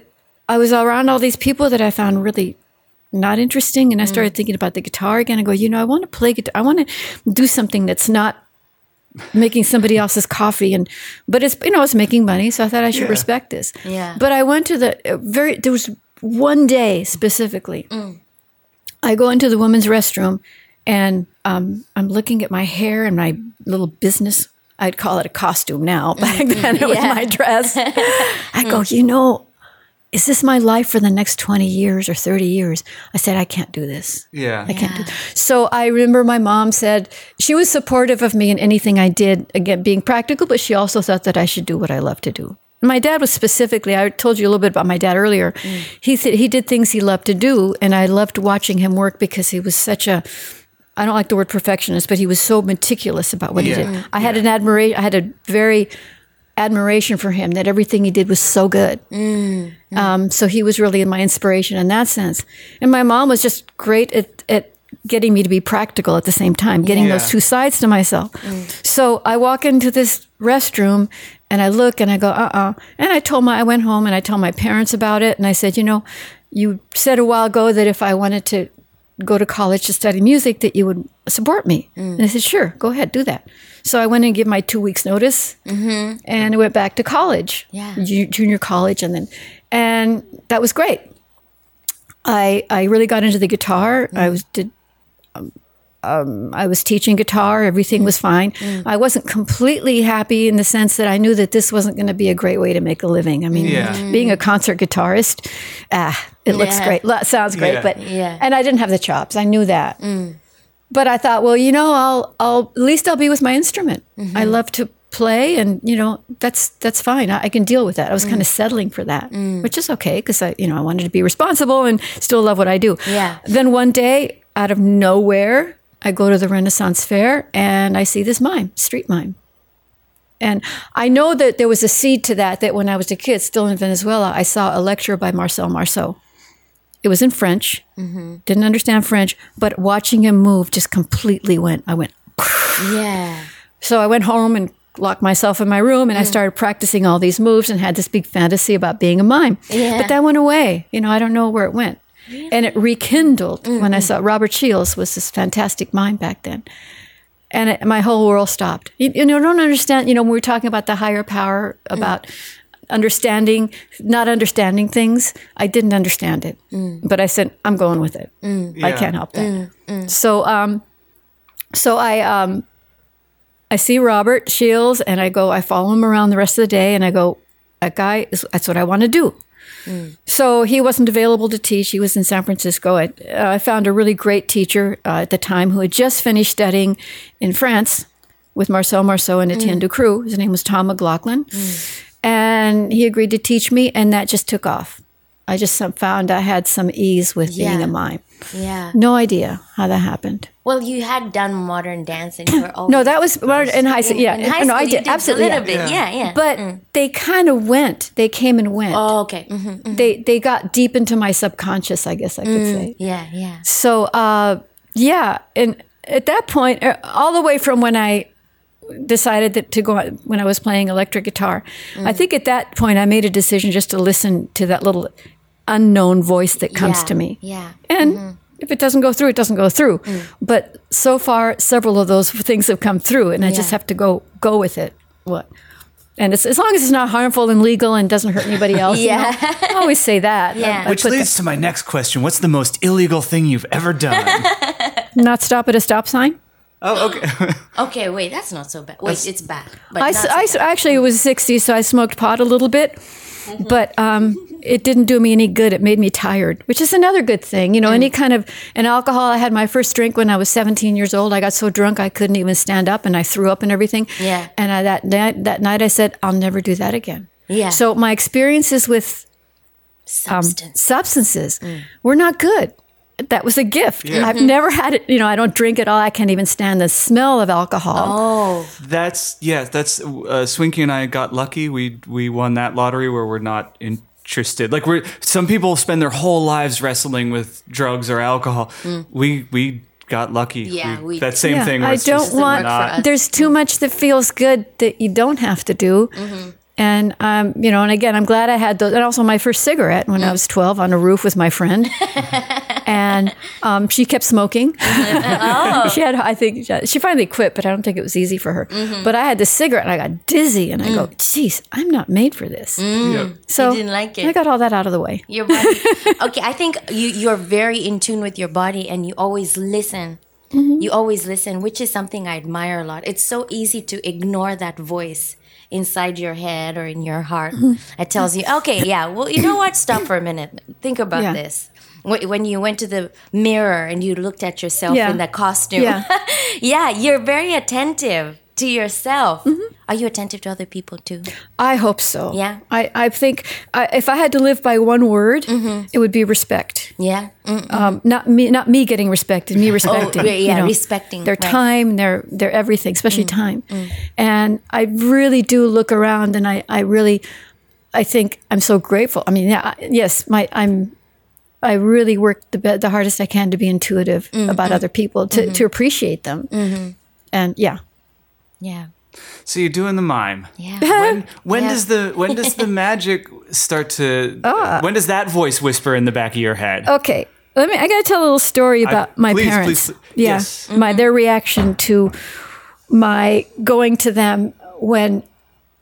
I was around all these people that I found really not interesting, and I started thinking about the guitar again. I go, you know, I want to play guitar. I want to do something that's not making somebody else's coffee, and but it's you know it's making money, so I thought I should Yeah. respect this. Yeah. But I went to the uh, very there was one day specifically. Mm. I go into the women's restroom and um, I'm looking at my hair and my little business. I'd call it a costume now. Back mm-hmm. then, it was my dress. I go, mm. you know, is this my life for the next 20 years or 30 years? I said, I can't do this. Yeah. I can't do So I remember my mom said she was supportive of me in anything I did, again, being practical, but she also thought that I should do what I love to do. My dad was specifically, I told you a little bit about my dad earlier. Mm. He th- he did things he loved to do, and I loved watching him work because he was such a, I don't like the word perfectionist, but he was so meticulous about what he did. I had an admiration, I had a very admiration for him that everything he did was so good. Mm. Um, so he was really my inspiration in that sense. And my mom was just great at, at getting me to be practical at the same time, getting Yeah. those two sides to myself. Mm. So I walk into this restroom and I look and I go, uh uh And I told my, I went home and I told my parents about it. And I said, you know, you said a while ago that if I wanted to go to college to study music, that you would support me. And I said, sure, go ahead, do that. So I went and gave my two weeks notice and I went back to college, Yeah. ju- junior college, and then, and that was great. I I really got into the guitar. I was did. Um, I was teaching guitar. Everything was fine. Mm. I wasn't completely happy in the sense that I knew that this wasn't going to be a great way to make a living. I mean, Yeah. being a concert guitarist, ah, it looks Yeah. great. Lo- Sounds great, Yeah. but Yeah. and I didn't have the chops. I knew that. Mm. But I thought, well, you know, I'll I'll at least I'll be with my instrument. Mm-hmm. I love to play, and you know, that's that's fine. I, I can deal with that. I was mm. kind of settling for that, which is okay because I, you know, I wanted to be responsible and still love what I do. Yeah. Then one day, out of nowhere, I go to the Renaissance Fair and I see this mime, street mime. And I know that there was a seed to that, that when I was a kid, still in Venezuela, I saw a lecture by Marcel Marceau. It was in French, mm-hmm. didn't understand French, but watching him move just completely went, I went, Yeah. so I went home and locked myself in my room and I started practicing all these moves and had this big fantasy about being a mime. Yeah. But that went away. You know, I don't know where it went. And it rekindled when I mm-hmm. saw Robert Shields was this fantastic mind back then. And it, my whole world stopped. You, you know, I don't understand, you know, when we were talking about the higher power, mm. about understanding, not understanding things, I didn't understand it. Mm. But I said, I'm going with it. Mm. I Yeah. can't help that. So, um, so I, um, I see Robert Shields and I go, I follow him around the rest of the day and I go, that guy, is, that's what I want to do. So he wasn't available to teach. He was in San Francisco. I, uh, I found a really great teacher uh, at the time who had just finished studying in France with Marcel Marceau and Etienne Decroux. His name was Tom McLaughlin. And he agreed to teach me, and that just took off. I just found I had some ease with being a mime. Yeah. No idea how that happened. Well, you had done modern dance and you were always No, that was modern in high school. Yeah, in high no, I school, you did absolutely. a yeah. little bit. Yeah, yeah. But they kind of went. They came and went. oh, okay. hmm They they got deep into my subconscious, I guess I could say. Yeah, yeah. So uh, yeah, and at that point, uh, all the way from when I decided that to go when I was playing electric guitar, I think at that point I made a decision just to listen to that little unknown voice that comes Yeah, to me. yeah. And mm-hmm. if it doesn't go through, it doesn't go through. Mm. But so far, several of those things have come through, and I just have to go go with it. What? And it's, as long as it's not harmful and legal and doesn't hurt anybody else. you Yeah. know? I always say that. Yeah. I- I Which put leads to my next question. What's the most illegal thing you've ever done? not stop at a stop sign. oh, okay. Okay, wait, that's not so bad. Wait, it's bad. But I, not s- so I s- actually it was 60, so I smoked pot a little bit, but um, it didn't do me any good. It made me tired, which is another good thing. You know, any kind of an alcohol. I had my first drink when I was 17 years old. I got so drunk I couldn't even stand up, and I threw up and everything. Yeah. And I, that night, that night, I said, I'll never do that again. Yeah. So my experiences with um, substance. substances were not good. That was a gift. Yeah. I've never had it. You know, I don't drink at all. I can't even stand the smell of alcohol. oh, That's yeah. That's uh, Swinky and I got lucky. We we won that lottery where we're not interested. Like we're some people spend their whole lives wrestling with drugs or alcohol. We we got lucky. Yeah, we- that same Yeah, thing. where I don't just want. work for us. There's too much that feels good that you don't have to do. Mm-hmm. And um, you know, and again, I'm glad I had those. And also, my first cigarette when Mm. I was 12 on a roof with my friend, and um, she kept smoking. Oh. she had, I think, she finally quit, but I don't think it was easy for her. Mm-hmm. But I had this cigarette, and I got dizzy, and I go, Mm. "Geez, I'm not made for this." Yeah. So You didn't like it. I got all that out of the way. your body. okay, I think you you're very in tune with your body, and you always listen You always listen, which is something I admire a lot. It's so easy to ignore that voice inside your head or in your heart. It tells you, okay, yeah, well, you know what? Stop for a minute. Think about Yeah. this. Wh- When you went to the mirror and you looked at yourself Yeah. in that costume, Yeah. yeah, you're very attentive to yourself. Mm-hmm. Are you attentive to other people too? I hope so. Yeah. I, I think I, if I had to live by one word, it would be respect. Yeah. Mm. Um, not me, not me getting respected, me respecting. Oh, yeah, you know, respecting, their right. Mm, time, their their everything, especially time. And I really do look around, and I, I really, I think I'm so grateful. I mean, yeah, yes, my I'm. I really work the be- the hardest I can to be intuitive Mm, about other people, to, Mm-hmm. to appreciate them, and yeah, Yeah. So you're doing the mime. Yeah. When when Yeah. does the when does the magic start to Ah. when does that voice whisper in the back of your head? Okay. Let me. I got to tell a little story about my please, parents. please, yeah, yes. my their reaction to my going to them when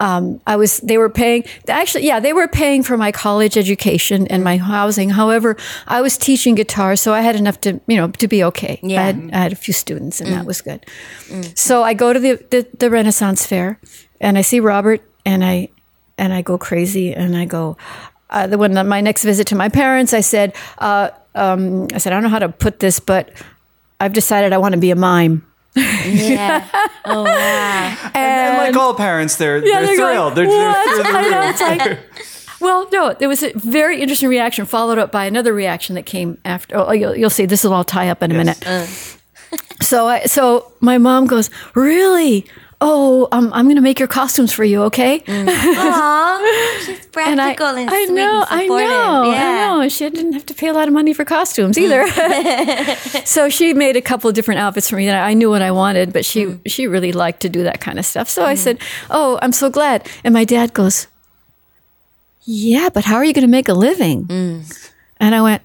um, I was. They were paying. Actually, yeah, they were paying for my college education and my housing. However, I was teaching guitar, so I had enough to you know to be okay. Yeah. I had, I had a few students, and that was good. So I go to the, the the Renaissance Fair, and I see Robert, and I and I go crazy, and I go. Uh, the when my next visit to my parents, I said, uh, um, I said, I don't know how to put this, but I've decided I want to be a mime. Yeah. Oh wow. and then like all parents, they're Yeah, they're, they're going, thrilled. they're, they're through the I know, it's like- Well, no, there was a very interesting reaction followed up by another reaction that came after. Oh, you'll, you'll see. This will all tie up in a Yes. minute. Uh. So, I, so my mom goes, "Really? Oh, um, I'm going to make your costumes for you, okay?" Aw, she's And I, practical and, I know, and I know, yeah. I know. She didn't have to pay a lot of money for costumes either. so she made a couple of different outfits for me that I knew what I wanted, but she Mm. she really liked to do that kind of stuff. So I said, "Oh, I'm so glad." And my dad goes, "Yeah, but how are you going to make a living?" Mm. And I went,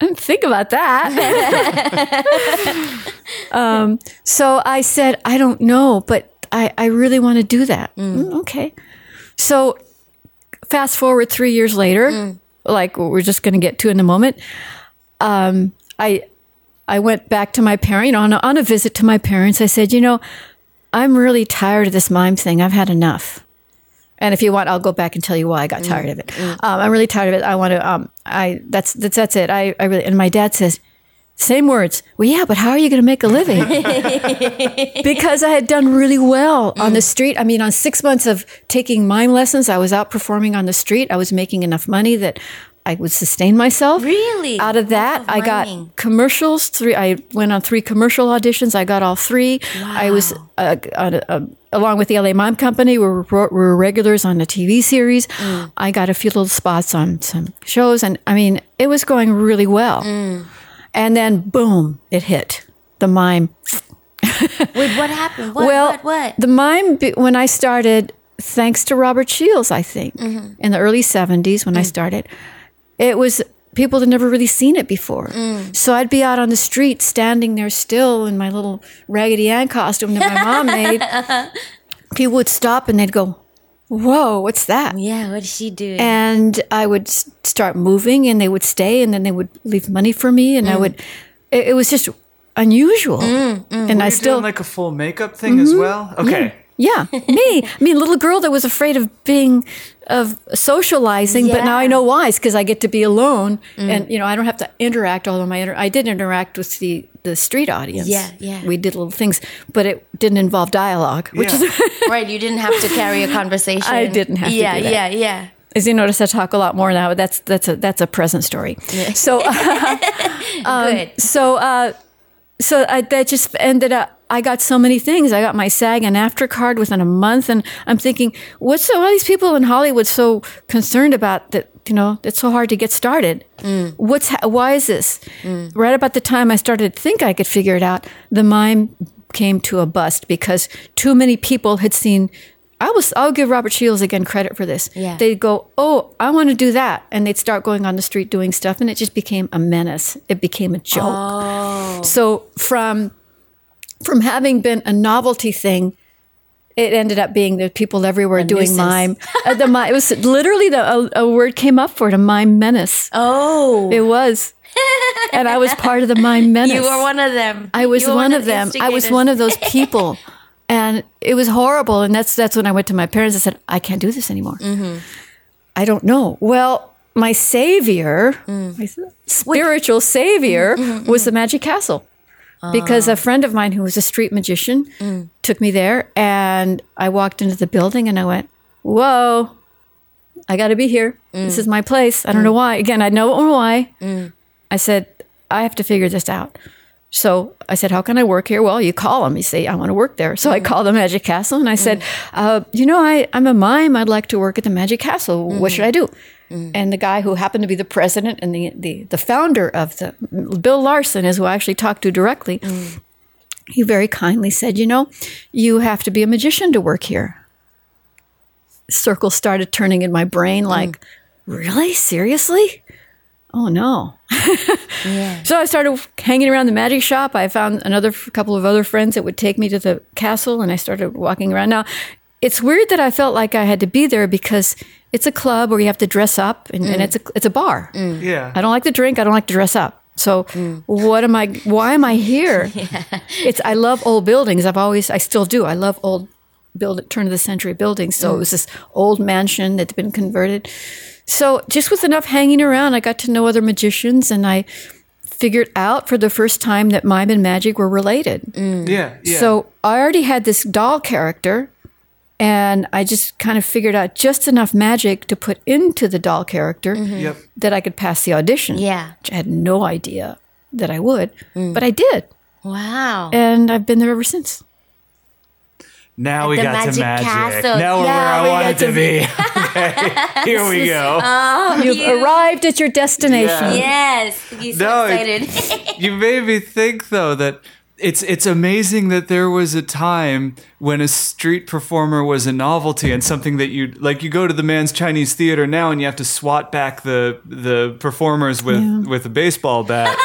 I didn't think about that. um, so I said, I don't know, but I, I really want to do that. "Mm, okay. So fast forward three years later, like we're just going to get to in a moment. Um, I I went back to my parent, you know, on a, on a visit to my parents. I said, you know, I'm really tired of this mime thing. I've had enough. And if you want, I'll go back and tell you why I got tired of it. Um, I'm really tired of it. I want to. Um, I that's that's that's it. I I really. And my dad says, same words. Well, yeah, but how are you going to make a living? because I had done really well on the street. I mean, on six months of taking mime lessons, I was out performing on the street. I was making enough money that I would sustain myself. Really? Out of that, of I got commercials. Three. I went on three commercial auditions. I got all three. Wow. I was uh, on a, a, along with the LA Mime Company. We were, we were regulars on the TV series. I got a few little spots on some shows, and I mean, it was going really well. And then, boom, it hit the mime. Wait, what happened? What? well, what? What? the mime when I started, thanks to Robert Shields, I think mm-hmm. in the early '70s when I mm. started, it was people had never really seen it before. Mm. So I'd be out on the street, standing there still in my little Raggedy Ann costume that my mom made. People would stop and they'd go, "Whoa, what's that?" yeah. What is she doing? and I would start moving, and they would stay, and then they would leave money for me, and I mm. would. It, it was just unusual, mm, mm. and I You're still doing like a full makeup thing as mm-hmm. well. Okay. yeah, me. I mean, little girl that was afraid of being of socializing, but now I know why. It's because I get to be alone, and you know I don't have to interact. Although my inter- I did interact with the the street audience. Yeah, yeah. We did little things, but it didn't involve dialogue, which Yeah. is. right, you didn't have to carry a conversation. I didn't have to yeah, do that. Yeah, yeah, As you notice, I talk a lot more now. But that's that's a that's a present story. So Good. so uh, so I, that just ended up. I got so many things. I got my SAG and AFTRA card within a month, and I'm thinking, what's all these people in Hollywood so concerned about that? You know, it's so hard to get started. Mm. What's ha- why is this? Mm. Right about the time I started to think I could figure it out, the mime came to a bust because too many people had seen. I was. I'll give Robert Shields again credit for this. Yeah. They'd go, "Oh, I want to do that," and they'd start going on the street doing stuff, and it just became a menace. It became a joke. Oh. So from from having been a novelty thing, it ended up being that people everywhere doing nuisance. mime. Uh, the mime. It was literally the a, a word came up for it, a mime menace. Oh, It was. and I was part of the mime menace. You were one of them. I was were one of them. I was one of those people, and it was horrible. And that's that's when I went to my parents and said, "I can't do this anymore. Mm-hmm. I don't know." Well, my savior, mm. my spiritual savior, mm-hmm, mm-hmm, was the Magic Castle, because um. a friend of mine who was a street magician mm. took me there, and I walked into the building, and I went, "Whoa." I got to be here. This mm. is my place. I don't mm. know why. Again, I know why. I said, I have to figure this out. So I said, How can I work here? Well, you call them. You say, I want to work there. So I mm-hmm. called the Magic Castle and I said, mm-hmm. uh, You know, I, I'm a mime. I'd like to work at the Magic Castle. What should mm-hmm. I do? And the guy who happened to be the president and the, the, the founder of the, Bill Larsen, is who I actually talked to directly. Mm. He very kindly said, You know, you have to be a magician to work here. Circles started turning in my brain like, mm. Really? Seriously? Oh no. So I started hanging around the magic shop. I found another f- couple of other friends that would take me to the castle and I started walking around. Now, it's weird that I felt like I had to be there because it's a club where you have to dress up and, and mm. it's a it's a bar. Mm. Yeah. I don't like to drink, I don't like to dress up. So mm. what am I why am I here? It's I love old buildings. I've always I still do. I love old build turn of the century buildings. So it was this old mansion that's been converted. So just with enough hanging around, I got to know other magicians and I figured out for the first time that mime and magic were related. Mm. Yeah. Yeah. So I already had this doll character and I just kind of figured out just enough magic to put into the doll character mm-hmm. Yep. that I could pass the audition. Yeah. Which I had no idea that I would, mm. but I did. Wow. And I've been there ever since. Now we the got to Magic magic. Castle. Now we're Now where I got wanted to, be. Okay. Here we go. You've arrived at your destination. Yeah. yes. He's so No, it- you made me think though that it's it's amazing that there was a time when a street performer was a novelty and something that you like you go to the Mann's Chinese theater now and you have to swat back the the performers with with a baseball bat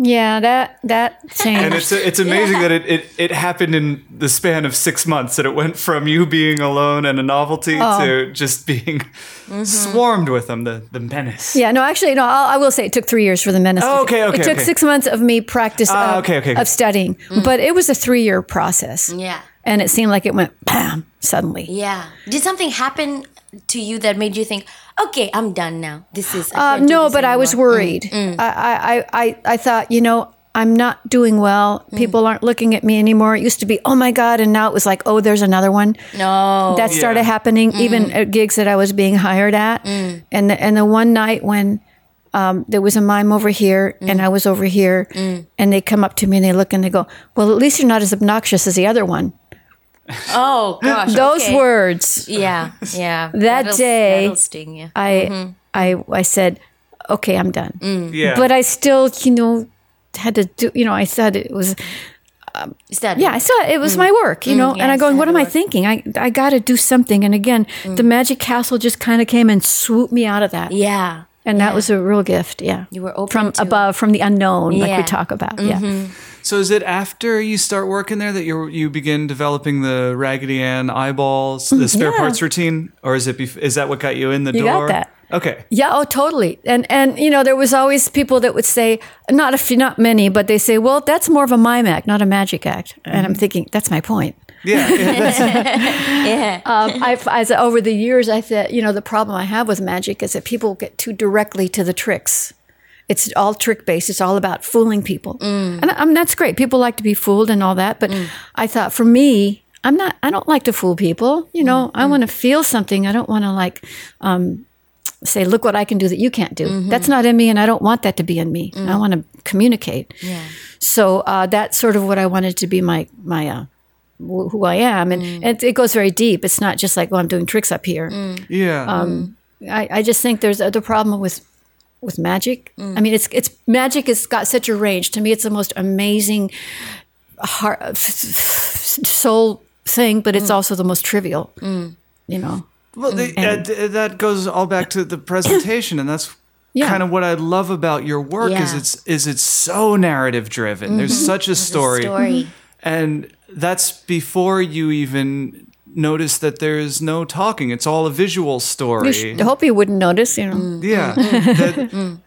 Yeah, that that changed. and it's it's amazing that it, it it happened in the span of 6 months that it went from you being alone and a novelty Oh. to just being swarmed with them the the menace yeah, no, actually, no. I'll, I will say it took three years for the menace. to- Oh, okay, okay, It took okay. six months of me practice Ah, of, okay, okay, okay. of studying, but it was a three-year process. yeah. and it seemed like it went bam suddenly. Yeah. Did something happen to you that made you think, okay, I'm done now. This is. Uh, no, this but I was anymore." worried. Mm, mm. I, I, I, I thought, you know, I'm not doing well. Mm. People aren't looking at me anymore. It used to be, oh my God. And now it was like, oh, there's another one. No. That started Yeah. happening even at gigs that I was being hired at. And, the, and the one night when um, there was a mime over here and I was over here, and they come up to me and they look and they go, well, at least you're not as obnoxious as the other one. Oh gosh. Those okay. words. Yeah. Yeah. That That'll- day- that'll sting you. I, mm-hmm. I, I said, okay, I'm done. Mm. yeah but I still, you know, had to do. You know, I said it was. Um, Is that Yeah, I saw it was mm. my work. You mm, know, and I yes, going, what am to I thinking? I I got to do something. And again, the Magic Castle just kind of came and swooped me out of that. Yeah. And that was a real gift. Yeah, You were open from to it. above, from the unknown, like we talk about. Yeah. Mm-hmm. So is it after you start working there that you you begin developing the Raggedy Ann eyeballs, the spare Mm, yeah. parts routine, or is it bef- is that what got you in the You got door? that. Okay. Yeah, oh, totally. And and you know, there was always people that would say, not a few, not many, but they say, well, that's more of a mime act, not a magic act. And Mm-hmm. I'm thinking, that's my point. Yeah. yeah, that's- Yeah. Um, I've, as over the years, I thought, you know, the problem I have with magic is that people get too directly to the tricks. It's all trick based. It's all about fooling people, Mm. and I mean, that's great. People like to be fooled and all that. But I thought, for me, I'm not. I don't like to fool people. You know, Mm. I want to feel something. I don't want to like um, say, "Look what I can do that you can't do." Mm-hmm. That's not in me, and I don't want that to be in me. Mm. I want to communicate. So uh, that's sort of what I wanted to be my my. Uh, wh- who I am, and, Mm. and it goes very deep. It's not just like, oh, I'm doing tricks up here. yeah. Um, I, I just think there's the problem with with magic. Mm. I mean, it's it's magic has got such a range. To me, it's the most amazing heart soul thing, but it's mm. also the most trivial. Mm. You know, well, the, uh, that goes all back to the presentation, and that's Yeah. kind of what I love about your work is it's is it's so narrative driven. There's mm-hmm. such a story, story. and that's before you even notice that there's no talking. It's all a visual story. you sh- I hope you wouldn't notice. You know, Yeah.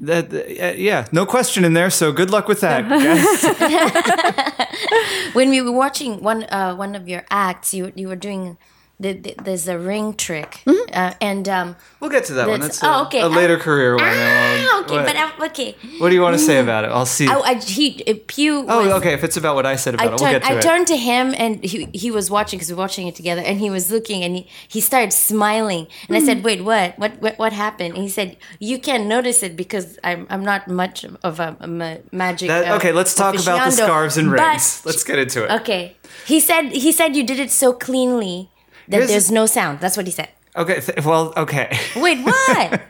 That, That, uh, yeah, no question in there. So good luck with that. guys. when we were watching one uh, one of your acts, you you were doing the, the, there's a ring trick, uh, and um, we'll get to that one. That's- That's a, oh, okay. a later Ah, career one. ah, okay, what, but uh, okay. what do you want to say about it? I'll see. I, I he uh, Pew. oh, was- okay. If it's about what I said about I it, we'll turned, get to I it. turned to him and he, he was watching because we were watching it together and he was looking and he, he started smiling and I Hmm. said wait what? what what what happened and he said you can't notice it because I'm I'm not much of a, a ma- magic That- uh, okay, let's talk about the scarves and but- rings. Let's get into it. okay he said he said you did it so cleanly that Here's- there's no sound that's what he said Okay. Th- well, okay. wait what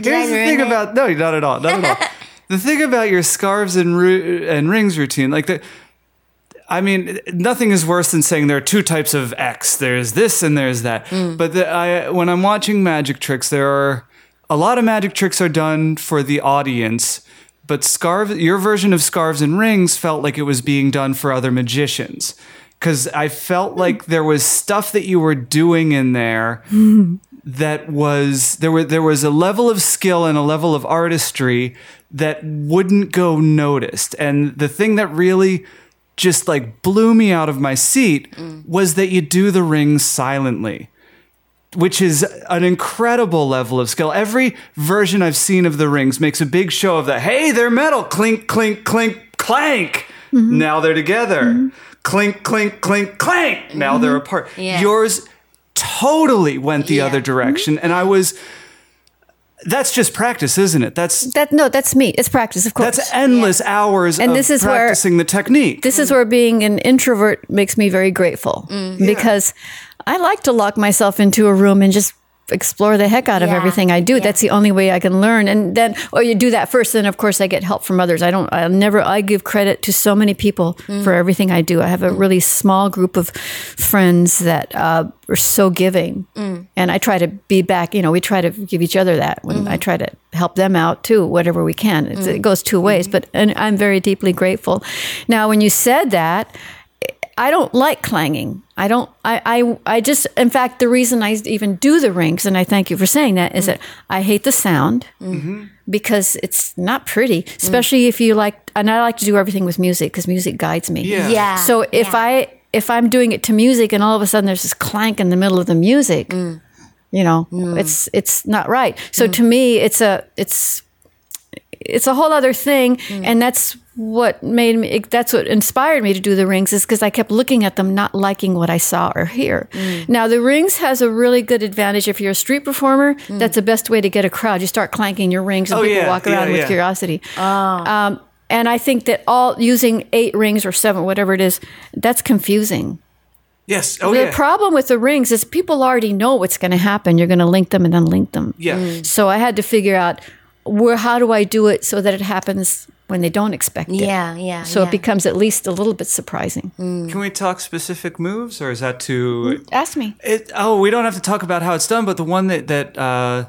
Did I Here's the ruin thing it? about no, not at all, not at all. the thing about your scarves and ru- and rings routine, like the. I mean, nothing is worse than saying there are two types of X. There's this and there's that. Mm. But the, I, when I'm watching magic tricks, there are a lot of magic tricks are done for the audience. But scarves, your version of scarves and rings felt like it was being done for other magicians. Because I felt like there was stuff that you were doing in there that was there were there was a level of skill and a level of artistry that wouldn't go noticed. And the thing that really just like blew me out of my seat was that you do the rings silently which is an incredible level of skill. Every version i've seen of the rings makes a big show of that hey they're metal! Clink clink clink clank! Mm-hmm. Now they're together mm-hmm. Clink clink clink clank now they're mm-hmm. apart Yeah. yours totally went the Yeah. other mm-hmm. direction and i was that's just practice isn't it that's That no, that's me. It's practice, of course. that's endless hours And of this is where- practicing the technique this is mm. where being an introvert makes me very grateful Mm. because I like to lock myself into a room and just explore the heck out of Yeah. everything I do. Yeah. That's the only way I can learn. And then, or you do that first, then of course I get help from others. I don't, I'll never, I give credit to so many people Mm. for everything I do. I have a really small group of friends that uh, are so giving. Mm. And I try to be back, you know, we try to give each other that when Mm-hmm. I try to help them out too, whatever we can. It's, Mm. It goes two ways, Mm-hmm. but and I'm very deeply grateful. Now, when you said that, I don't like clanging. I don't. I, I. I just. In fact, the reason I even do the rings, and I thank you for saying that, is that I hate the sound mm-hmm. because it's not pretty, especially if you like. And I like to do everything with music because music guides me. Yeah. yeah So if yeah. I if I'm doing it to music and all of a sudden there's this clank in the middle of the music, mm. you know, mm. it's it's not right. So mm. to me, it's a it's it's a whole other thing, mm. and that's what made me. That's what inspired me to do the rings is because I kept looking at them, not liking what I saw or hear. Mm. Now the rings has a really good advantage if you're a street performer. Mm. That's the best way to get a crowd. You start clanking your rings, and Oh, people yeah, walk around yeah, with yeah. curiosity. Ah. Um, and I think that all using eight rings or seven, whatever it is, that's confusing. yes oh the yeah problem with the rings is people already know what's going to happen. You're going to link them and unlink them. yeah So I had to figure out where how do I do it so that it happens when they don't expect it. yeah yeah So yeah. it becomes at least a little bit surprising. can we talk specific moves or is that too Ask me. It, oh, we don't have to talk about how it's done, but the one that that uh,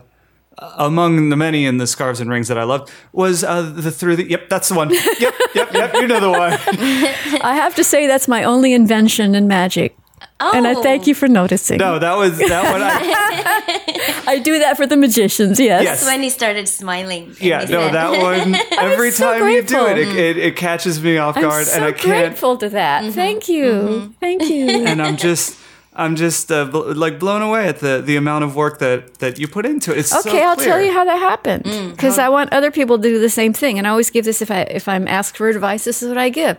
among the many in the scarves and rings that I loved was uh, the through the. Yep, that's the one. Yep, yep, yep. You know the one. I have to say that's my only invention in magic. And I thank you for noticing. No, that was that one. I, I do that for the magicians, yes. Yes. when he started smiling and yeah, no, said- that one. Every so time you do it, it, it, it catches me off I'm guard, so and I can't. grateful to that. Thank you. Thank you. And I'm just. I'm just uh, bl- like blown away at the, the amount of work that, that you put into it. It's so Okay, I'll tell you how that happened because I want other people to do the same thing, and I always give this if I if I'm asked for advice. This is what I give: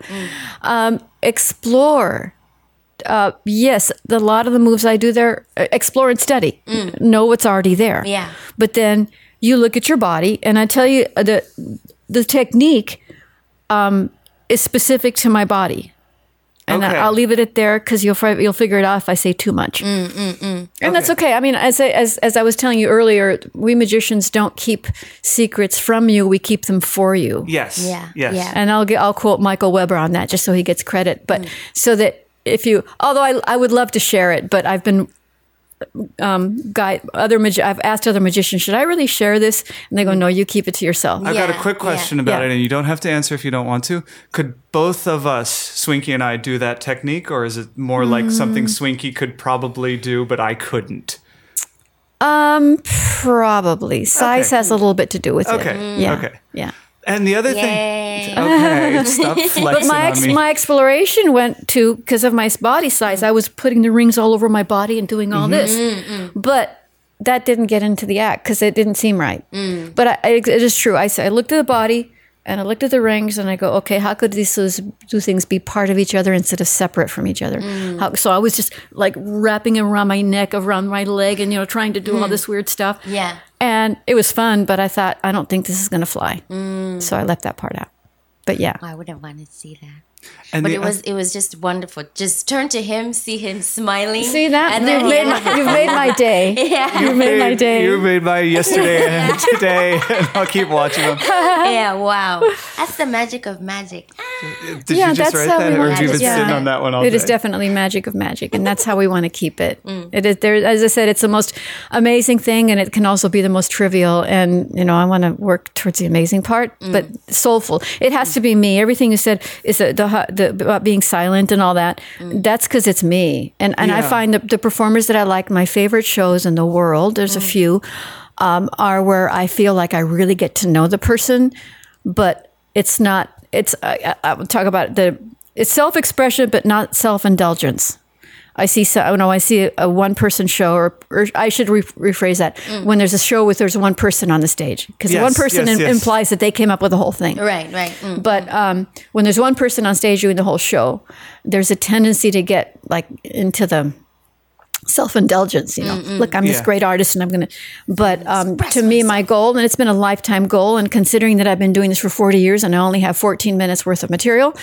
um, explore. Uh, yes, the, a lot of the moves I do there, uh, explore and study. Know what's already there. Yeah. but then you look at your body, and I tell you uh, the the technique um, is specific to my body. And Okay. I'll leave it at there because you'll fi- you'll figure it out if I say too much. And that's okay. I mean, as I, as as I was telling you earlier, we magicians don't keep secrets from you; we keep them for you. Yes. Yeah, Yes. yeah. And I'll get I'll quote Michael Weber on that just so he gets credit. But so that if you, although I I would love to share it, but I've been um guide other magi- I've asked other magicians, should I really share this? And they go, no, you keep it to yourself. I've got a Yeah, quick yeah. question about Yeah. it, and you don't have to answer if you don't want to. Could both of us, Swinky and I, do that technique, or is it more like something Mm. Swinky could probably do, but I couldn't? Um, probably size Okay. has a little bit to do with it. Okay, Yeah. okay. Yeah. And the other Yay. thing, okay, stop flexing But my on me. my exploration went to because of my body size. I was putting the rings all over my body and doing all mm-hmm. this, mm-hmm. but that didn't get into the act because it didn't seem right. Mm. But I, I, it is true. I, s- I looked at the body and I looked at the rings and I go, okay, how could these two things be part of each other instead of separate from each other? Mm. How, so I was just like wrapping around my neck, around my leg, and you know trying to do all mm. this weird stuff. Yeah. And it was fun, but I thought I don't think this is going to fly, mm. so I left that part out. But yeah. I would have wanted to see that. And But the, it was it was just wonderful. Just turn to him, see him smiling. See that? and You've then made, my, you've made my day. yeah, You made my day. You made my yesterday and today, and I'll keep watching them. yeah, wow. That's the magic of magic. Did yeah, you just that's write how that, we or want have you been yeah. sitting on that one all It day? is definitely magic of magic, and that's how we want to keep it. Mm. It is there, as I said, it's the most amazing thing, and it can also be the most trivial. And you know, I want to work towards the amazing part, Mm. but soulful. It has to be me. Everything you said is the, the, the about being silent and all that. Mm. That's because it's me, and and I find the, the performers that I like, my favorite shows in the world. There's Mm. a few. Um, are where I feel like I really get to know the person, but it's not. It's I, I, I talk about the it's self expression, but not self indulgence. I see so you know I see a, one person show, or, or I should re- rephrase that when there's a show with there's one person on the stage because Yes, one person yes, im- yes. implies that they came up with the whole thing. Right, right. Mm. But um, when there's one person on stage doing the whole show, there's a tendency to get like into the self indulgence. You know, look, I'm this great artist, and I'm gonna. But um, to me, my goal, and it's been a lifetime goal, and considering that I've been doing this for 40 years and I only have 14 minutes worth of material,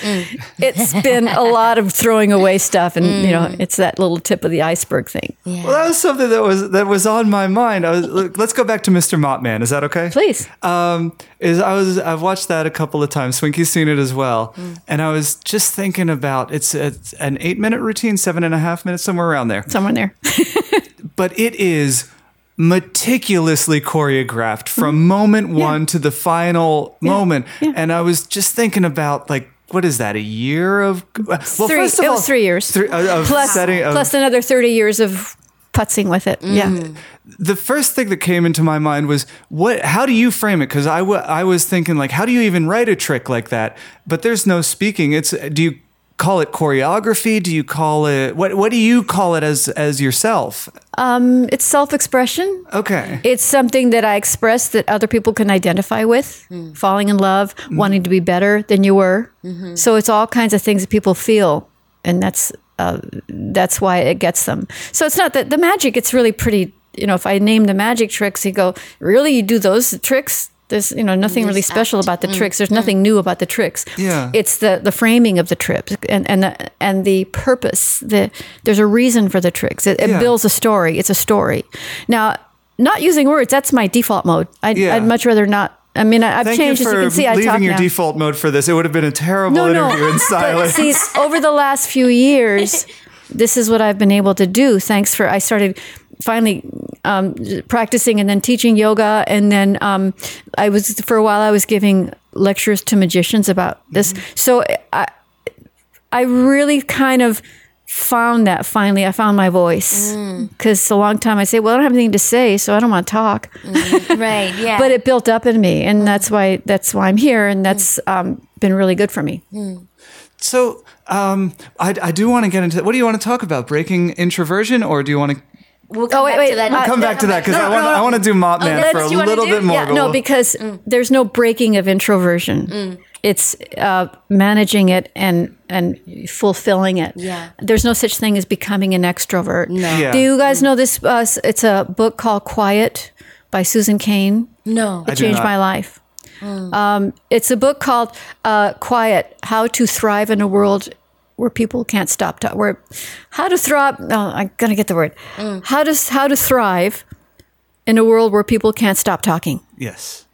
it's been a lot of throwing away stuff, and you know, it's that little tip of the iceberg thing. Well, that was something that was that was on my mind. I was, look, let's go back to Mr. Mopman. Is that okay? Please. Um, is I was I've watched that a couple of times. Swinky's seen it as well, and I was just thinking about it's, it's an eight minute routine, seven and a half minutes, somewhere around there. somewhere there. But it is meticulously choreographed from Mm-hmm. moment one to the final moment. And I was just thinking about like. What is that? A year of well, three. first of all, three years. Three, uh, plus, setting plus another 30 years of putzing with it. Yeah. Mm-hmm. the first thing that came into my mind was what how do you frame it because I I was thinking like how do you even write a trick like that but there's no speaking it's do you call it choreography do you call it what what do you call it as as yourself um, It's self expression. okay It's something that I express that other people can identify with. Hmm. Falling in love, hmm. wanting to be better than you were. Mm-hmm. So it's all kinds of things that people feel, and that's uh, that's why it gets them. So it's not that the magic. It's really pretty. You know, if I name the magic tricks, you go, really, you do those tricks. There's you know nothing really special about the tricks. There's nothing new about the tricks. Yeah. it's the the framing of the tricks and and the, and the purpose. The there's a reason for the tricks. It, it Yeah. builds a story. It's a story. Now, not using words. That's my default mode. I'd, Yeah. I'd much rather not. I mean, I, I've Thank changed. you as you can see, I leaving your now. default mode for this. It would have been a terrible interview in But silence. see, over the last few years, this is what I've been able to do. Thanks for I started finally um, practicing and then teaching yoga, and then um, I was for a while I was giving lectures to magicians about this. Mm-hmm. So I I really kind of found that finally I found my voice. Mm. because a long time I say well I don't have anything to say so I don't want to talk right, yeah. but it built up in me and that's why that's why I'm here and that's um, been really good for me. So um, I, I do want to get into what do you want to talk about breaking introversion or do you want to we'll come Oh, wait, back wait, to that. uh, come back to that because I want I want to do Mop Man that's for a what you wanna little bit more. Yeah no because Mm. there's no breaking of introversion it's uh, managing it and and fulfilling it Yeah. there's no such thing as becoming an extrovert No. Yeah. do you guys know this uh, it's a book called quiet by Susan Cain No. I it do changed not. my life. Um, it's a book called uh, "Quiet: How to Thrive in a World Where People Can't Stop Talking." Where how to thrive? No, I'm gonna get the word. How to how to thrive in a world where people can't stop talking, yes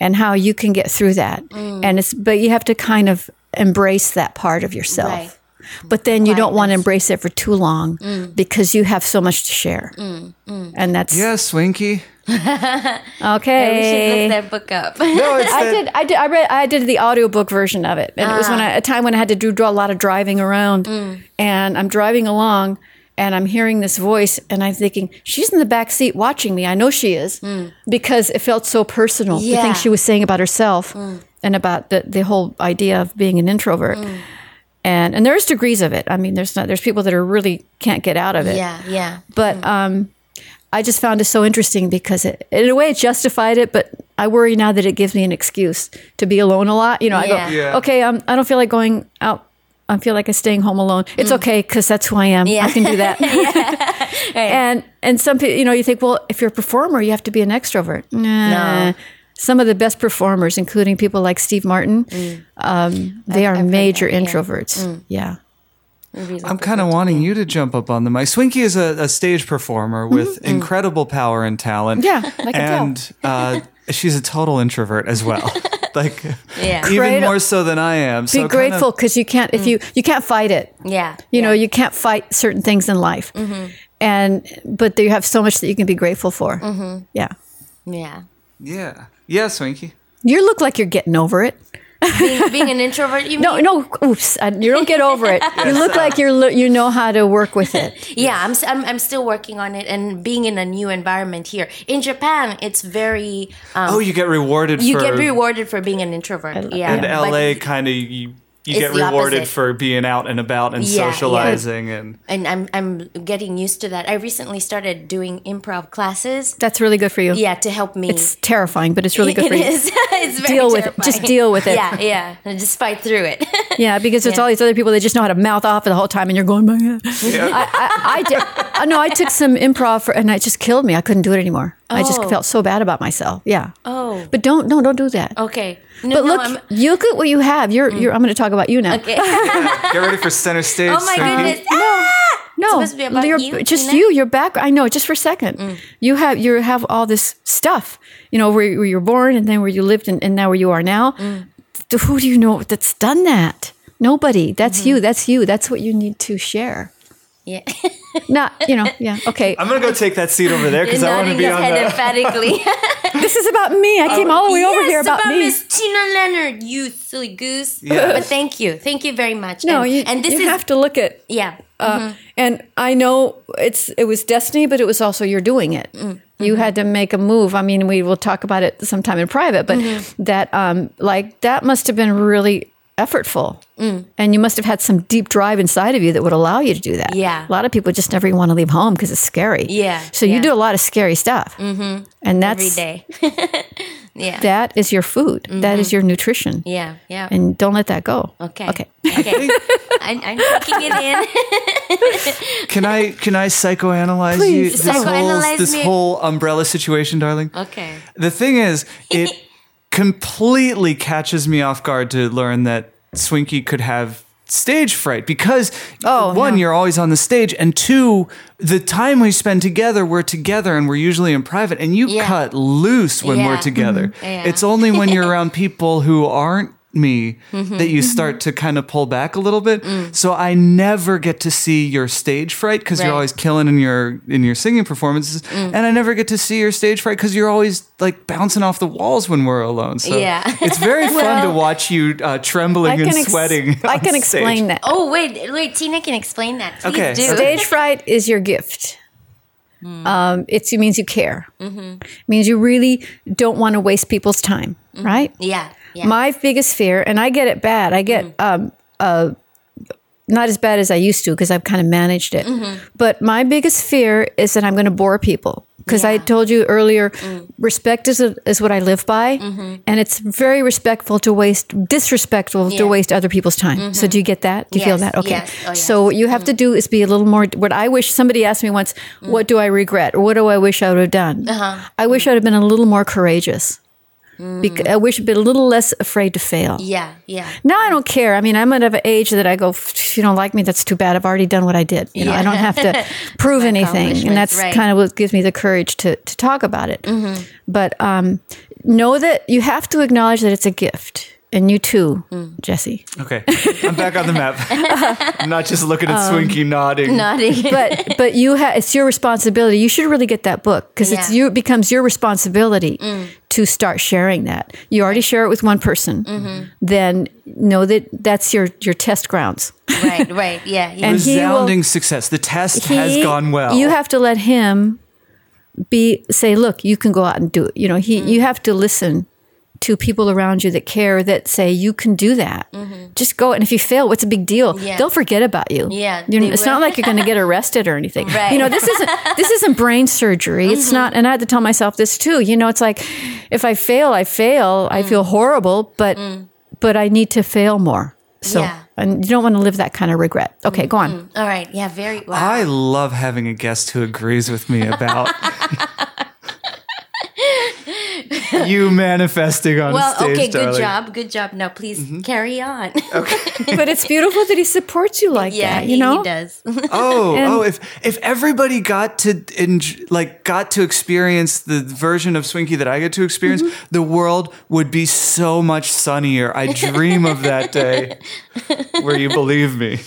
and how you can get through that. Mm. And it's but you have to kind of embrace that part of yourself. Right. But then you don't want to embrace it for too long mm. because you have so much to share, mm, and that's yeah Swinky okay. we should look that book up. no it's I that- did. I did. I read. I did the audiobook version of it, and it was when ah. I, a time when I had to do, do a lot of driving around, and I'm driving along, and I'm hearing this voice, and I'm thinking she's in the back seat watching me. I know she is because it felt so personal. The Yeah. things she was saying about herself and about the the whole idea of being an introvert. And and there's degrees of it. I mean, there's not there's people that are really can't get out of it. Yeah, yeah. But um, I just found it so interesting because it, in a way, it justified it. But I worry now that it gives me an excuse to be alone a lot. You know, I go, Yeah. okay, um, I don't feel like going out. I feel like I'm staying home alone. It's okay because that's who I am. Mm. Yeah. I can do that. And and some people, you know, you think, well, if you're a performer, you have to be an extrovert. Nah. No. Some of the best performers, including people like Steve Martin, um, they are Mm. I've major that, yeah. Mm. introverts. Yeah. I'm kind of wanting you to jump up on the mic. Swinky is a, a stage performer with incredible power and talent. Mm-hmm. Yeah, I can tell. and uh, she's a total introvert as well. like, Yeah. even Great- more so than I am. Be so kind of- grateful because you can't if you you can't fight it. Yeah. You know, you can't fight certain things in life. And but you have so much that you can be grateful for. Yeah. yeah. yeah, yeah, Swinky. You look like you're getting over it. Being, being an introvert, you No, mean? no, oops. I- You don't get over it. You look like you're you know how to work with it. Yeah, I'm, s- I'm I'm still working on it and being in a new environment here. In Japan, it's very um, Oh, you get rewarded you for get rewarded for being an introvert. Yeah, in LA. Kind of you. You It's get rewarded opposite. for being out and about and Yeah, yeah. socializing and and I'm I'm getting used to that. I recently started doing improv classes. That's really good for you. Yeah, to help me. It's terrifying, but it's really good for It you. is. it's very Deal with it. Just deal with it. Yeah, yeah. And just fight through it. Yeah, because it's Yeah. all these other people that just know how to mouth off the whole time, and you're going, "My God." I, I, I did. Uh, no, I took some improv, for, and it just killed me. I couldn't do it anymore. I just Oh. felt so bad about myself. Yeah. Oh. But don't, no, don't do that. okay. No, But no, look, I'm, Mm. you look at what you have. You're, you're. I'm going to talk about you now. okay. get ready for center stage. oh my Swinky. goodness. Ah! No, supposed to be about you're, you, just Tina? you. Your back. I know. Just for a second, Mm. you have you have all this stuff. You know where, where you're born, and then where you lived, and, and now where you are now. Mm. Who do you know that's done that? Nobody. That's Mm-hmm. you. That's you. That's what you need to share. Yeah. Not, you know, yeah. Okay. I'm gonna go take that seat over there because I want to be on head the. emphatically. this is about me. I came all the way over yes, here about, me. Miss Tina Lenert, you silly goose. Yes. But thank you. Thank you very much. No, and, you, and this you is have to look at. yeah. Uh, And I know it's it was destiny, but it was also you're doing it. You had to make a move. I mean, we will talk about it sometime in private, but that um, like that must have been really effortful, and you must have had some deep drive inside of you that would allow you to do that. Yeah. a lot of people just never want to leave home because it's scary. Yeah, so you do a lot of scary stuff, mm-hmm. and that's every day. yeah. that is your food. That is your nutrition. yeah. Yeah. and don't let that go. okay. Okay. Okay. I, I'm taking it in. Can I can I psychoanalyze you? Please. This whole Psychoanalyze this whole umbrella situation, darling. Okay. The thing is, it completely catches me off guard to learn that Swinky could have stage fright because Oh, one, no. you're always on the stage, and two, the time we spend together, we're together and we're usually in private, and you Yeah. cut loose when we're Yeah. together. Yeah. It's only when you're around people who aren't me Mm-hmm. that you start to kind of pull back a little bit. So I never get to see your stage fright because you're Mm. Right. Mm. always killing in your in your singing performances, and I never get to see your stage fright because you're always like bouncing off the walls when we're alone. So Yeah. it's very fun to watch you uh, trembling and ex- sweating. I can stage. explain that. Oh wait, wait. Tina can explain that. Please Okay. do. Stage fright is your gift. Um, it's, it means you care. It means you really don't want to waste people's time, right? Yeah. Yeah. My biggest fear, and I get it bad. I get mm-hmm. um, uh, not as bad as I used to because I've kind of managed it. Mm-hmm. But my biggest fear is that I'm going to bore people. Because I told you earlier, mm. respect is, a, is what I live by, mm-hmm. and it's very respectful to waste, disrespectful to waste other people's time. So do you get that? Do you feel that? Okay. yes. Oh, yes. So what you have to do is be a little more. What I wish somebody asked me once, mm. what do I regret, or what do I wish I would have done? Uh-huh. I wish mm. I'd have been a little more courageous. Bec- I wish I'd been a little less afraid to fail. yeah. Yeah. Now I don't care. I mean, I'm at an age that I go, if you don't like me, that's too bad. I've already done what I did. You know, I don't have to prove anything, and that's right. kind of what gives me the courage to to talk about it. Mm-hmm. But um, know that you have to acknowledge that it's a gift, and you too, Mm. Jesse. Okay, I'm back on the map. I'm not just looking at Um, Swinky nodding. Nodding. But but you have it's your responsibility. You should really get that book because it's Yeah. you it becomes your responsibility to start sharing that. You already share it with one person, Mm-hmm. then know that that's your your test grounds. right, right, yeah, yeah. And he will- Resounding success. The test has gone well. You have to let him be say, look, you can go out and do it. You know, he Mm-hmm. you have to listen to people around you that care that say you can do that. Just go and if you fail, what's a big deal? Mm-hmm. Yeah. They'll forget about you. Yeah, You're- it's will. not like you're going to get arrested or anything. Right. Mm-hmm. You know, this isn't this isn't brain surgery. It's not. And I had to tell myself this too. You know, it's like if I fail, I fail. I Mm. feel horrible, but but I need to fail more. So Yeah. and you don't want to live that kind of regret. Okay, go on. All right, yeah, very. Wow. I love having a guest who agrees with me about you manifesting on well, stage. Well, okay, good job, good job. Now, please Mm-hmm. carry on. Okay, but it's beautiful that he supports you like yeah, that. he, You know, he does. Oh, And- oh! If if everybody got to enj- like got to experience the version of Swinky that I get to experience, Mm-hmm. the world would be so much sunnier. I dream of that day where you believe me.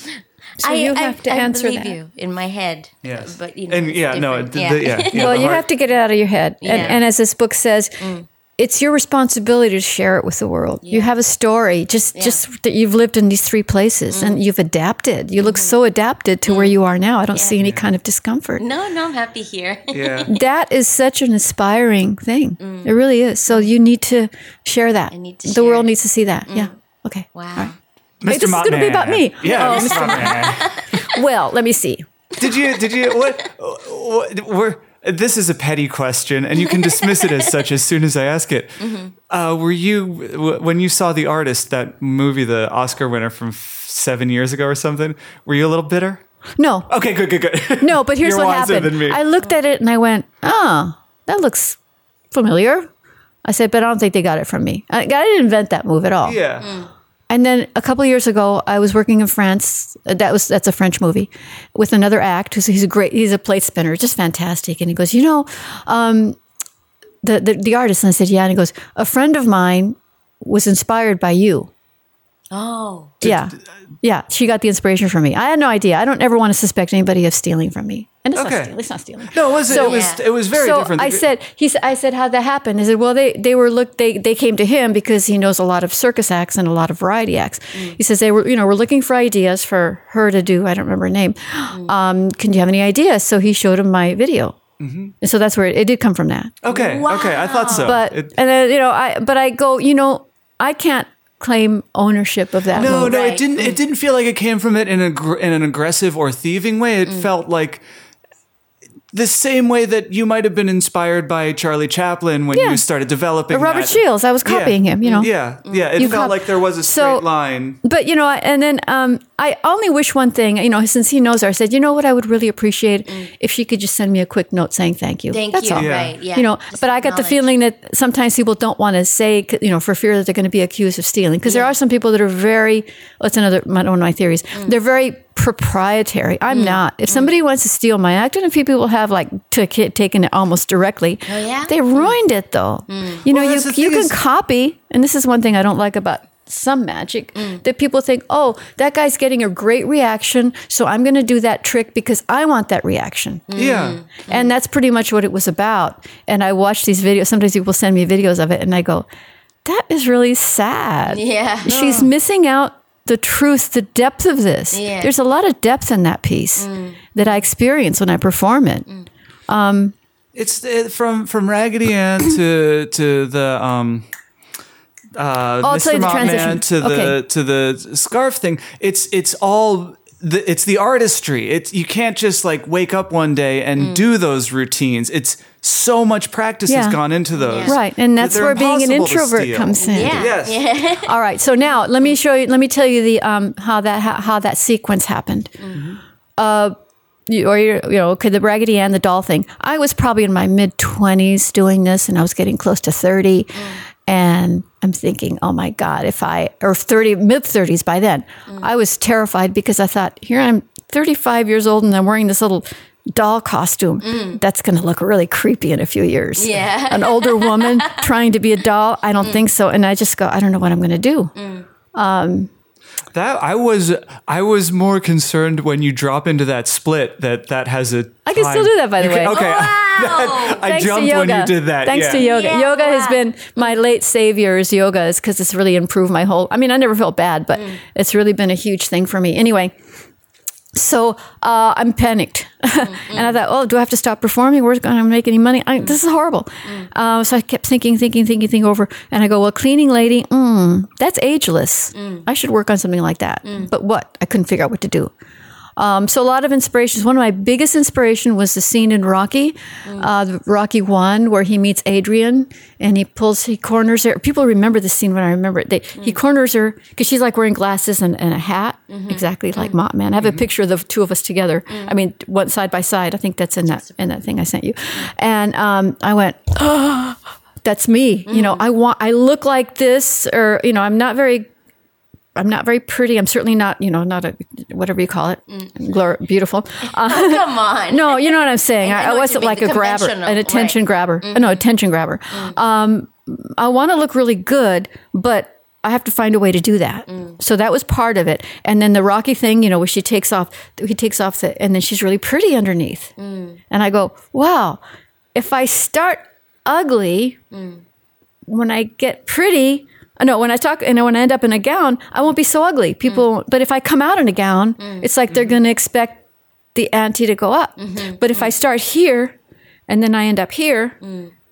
So you have to I answer believe that. you in my head. Yes, but you know, and yeah, no, different. the, yeah. the- yeah, yeah. well, the you heart- have to get it out of your head. Yeah. And, and as this book says, mm. it's your responsibility to share it with the world. You have a story, just just that you've lived in these three places and mm. you've adapted. You look mm-hmm. so adapted to where mm. you are now. I don't see any kind of discomfort. no, no, I'm happy here. Yeah. That is such an inspiring thing. It really is. So you need to share that. need to the share world it. needs to see that. Yeah. Okay. Wow. All right. Mr. this is gonna be about me. Yeah, Oh, Mr. Mopman. Well, let me see. Did you? Did you? What? what were, this is a petty question, and you can dismiss it as such as soon as I ask it. Uh, were you w- when you saw the artist that movie, the Oscar winner from f- seven years ago or something? Were you a little bitter? No. Okay, good, good, good. No, but here's You're what wiser happened. than me. I looked at it and I went, "Oh, that looks familiar." I said, "But I don't think they got it from me. I, I didn't invent that move at all." yeah. And then a couple years ago, I was working in France. That was that's a French movie with another act. Who's he's a great he's a plate spinner, just fantastic. And he goes, you know, um, the, the the artist. And I said, yeah. And he goes, a friend of mine was inspired by you. Oh, Yeah, yeah. She got the inspiration from me. I had no idea. I don't ever want to suspect anybody of stealing from me. And it's Okay. not stealing. It's not stealing. No, it was. So- it was. Yeah. It was very so different. I said, he said, I said, how'd that happen? He said, well, they, they were look, they, they came to him because he knows a lot of circus acts and a lot of variety acts. Mm. He says they were, you know, we're looking for ideas for her to do. I don't remember her name. Mm. Um, can you have any ideas? So he showed him my video. Mm-hmm. And so that's where it, it did come from that. okay, okay. I thought so. But, It- and then, you know, I, but I go, you know, I can't claim ownership of that. no, move. no, it didn't. It didn't feel like it came from it in a in an aggressive or thieving way. It Mm. felt like the same way that you might have been inspired by Charlie Chaplin when Yeah. you started developing Robert that. Shields, I was copying Yeah. him, you know. Yeah, yeah. It You felt cop- like there was a straight So- line. But you know, and then um, I only wish one thing. You know, since he knows her, I said, you know what, I would really appreciate if she could just send me a quick note saying thank you. Mm. thank That's you. all. Yeah. Right? Yeah. You know, Just but I got the feeling that sometimes people don't want to say, you know, for fear that they're going to be accused of stealing. Because there are some people that are very, that's another one of my theories. Mm. They're very proprietary. I'm not. If somebody wants to steal my act, and a few people have like took it, taken it almost directly, Oh, yeah? they ruined it though. You know, Well, you, you can is- copy, and this is one thing I don't like about some magic Mm. that people think, oh, that guy's getting a great reaction, so I'm going to do that trick because I want that reaction. Yeah. And that's pretty much what it was about. And I watch these videos. Sometimes people send me videos of it, and I go, that is really sad. Yeah. She's missing out the truth, the depth of this. Yeah. Mm. There's a lot of depth in that piece that I experience when I perform it. It's uh, from from Raggedy Ann to to the um uh I'll tell Mr. you the transition. Man to the Okay. to the scarf thing. It's it's all the, it's the artistry. It's you can't just like wake up one day and Mm. do those routines. It's so much practice has gone into those. Right. And that's they're where being an introvert comes in. Yeah. Yes. All right. So now let me show you. Let me tell you the um how that how, how that sequence happened. Uh, you, or you you know, okay, the Raggedy Ann, the doll thing. I was probably in my mid twenties doing this, and I was getting close to thirty, and I'm thinking, oh my god, if I or thirty mid thirties by then, mm. I was terrified because I thought, here I'm 35 years old, and I'm wearing this little doll costume. Mm. That's going to look really creepy in a few years. Yeah. an older woman trying to be a doll. I don't mm. think so. And I just go, I don't know what I'm going to do. Um, That I was I was more concerned when you drop into that split that that has a. I can still do that, by the You can- way. Okay, Wow. I Thanks jumped yoga. when you did that. Thanks yeah. to yoga. Yeah. Yoga has been my late savior is yoga is because it's really improved my whole. I mean, I never felt bad, but Mm. it's really been a huge thing for me. Anyway, so uh, I'm panicked, Mm-hmm. and I thought, oh, do I have to stop performing? Where's going to make any money? I, this is horrible. Mm. Uh, so I kept thinking, thinking, thinking, thinking over, and I go, well, cleaning lady, mm, that's ageless. Mm. I should work on something like that. But what? I couldn't figure out what to do. Um, so a lot of inspirations. One of my biggest inspiration was the scene in Rocky, mm. uh, Rocky One, where he meets Adrian and he pulls, he corners her. People remember the scene when I remember it. They, He mm. corners her because she's like wearing glasses and, and a hat, mm-hmm. exactly mm. like Mopman. I have a mm-hmm. picture of the two of us together. I mean, one side by side. I think that's in that in that thing I sent you. And um, I went, that's me. You know, I want, I look like this, or you know, I'm not very I'm not very pretty. I'm certainly not, you know, not a whatever you call it, glor- beautiful. Uh, Come on. no, you know what I'm saying. I I, I wasn't like a grabber, an attention right. grabber. Uh, No, attention grabber. Um, I want to look really good, but I have to find a way to do that. So that was part of it. And then the Rocky thing, you know, where she takes off, he takes off the, and then she's really pretty underneath. And I go, wow, if I start ugly, when I get pretty, uh, no, when I talk and when I end up in a gown, I won't be so ugly. Mm. People, but if I come out in a gown, mm. it's like they're mm-hmm. going to expect the ante to go up. Mm-hmm. But if I mm. start here and then I end up here,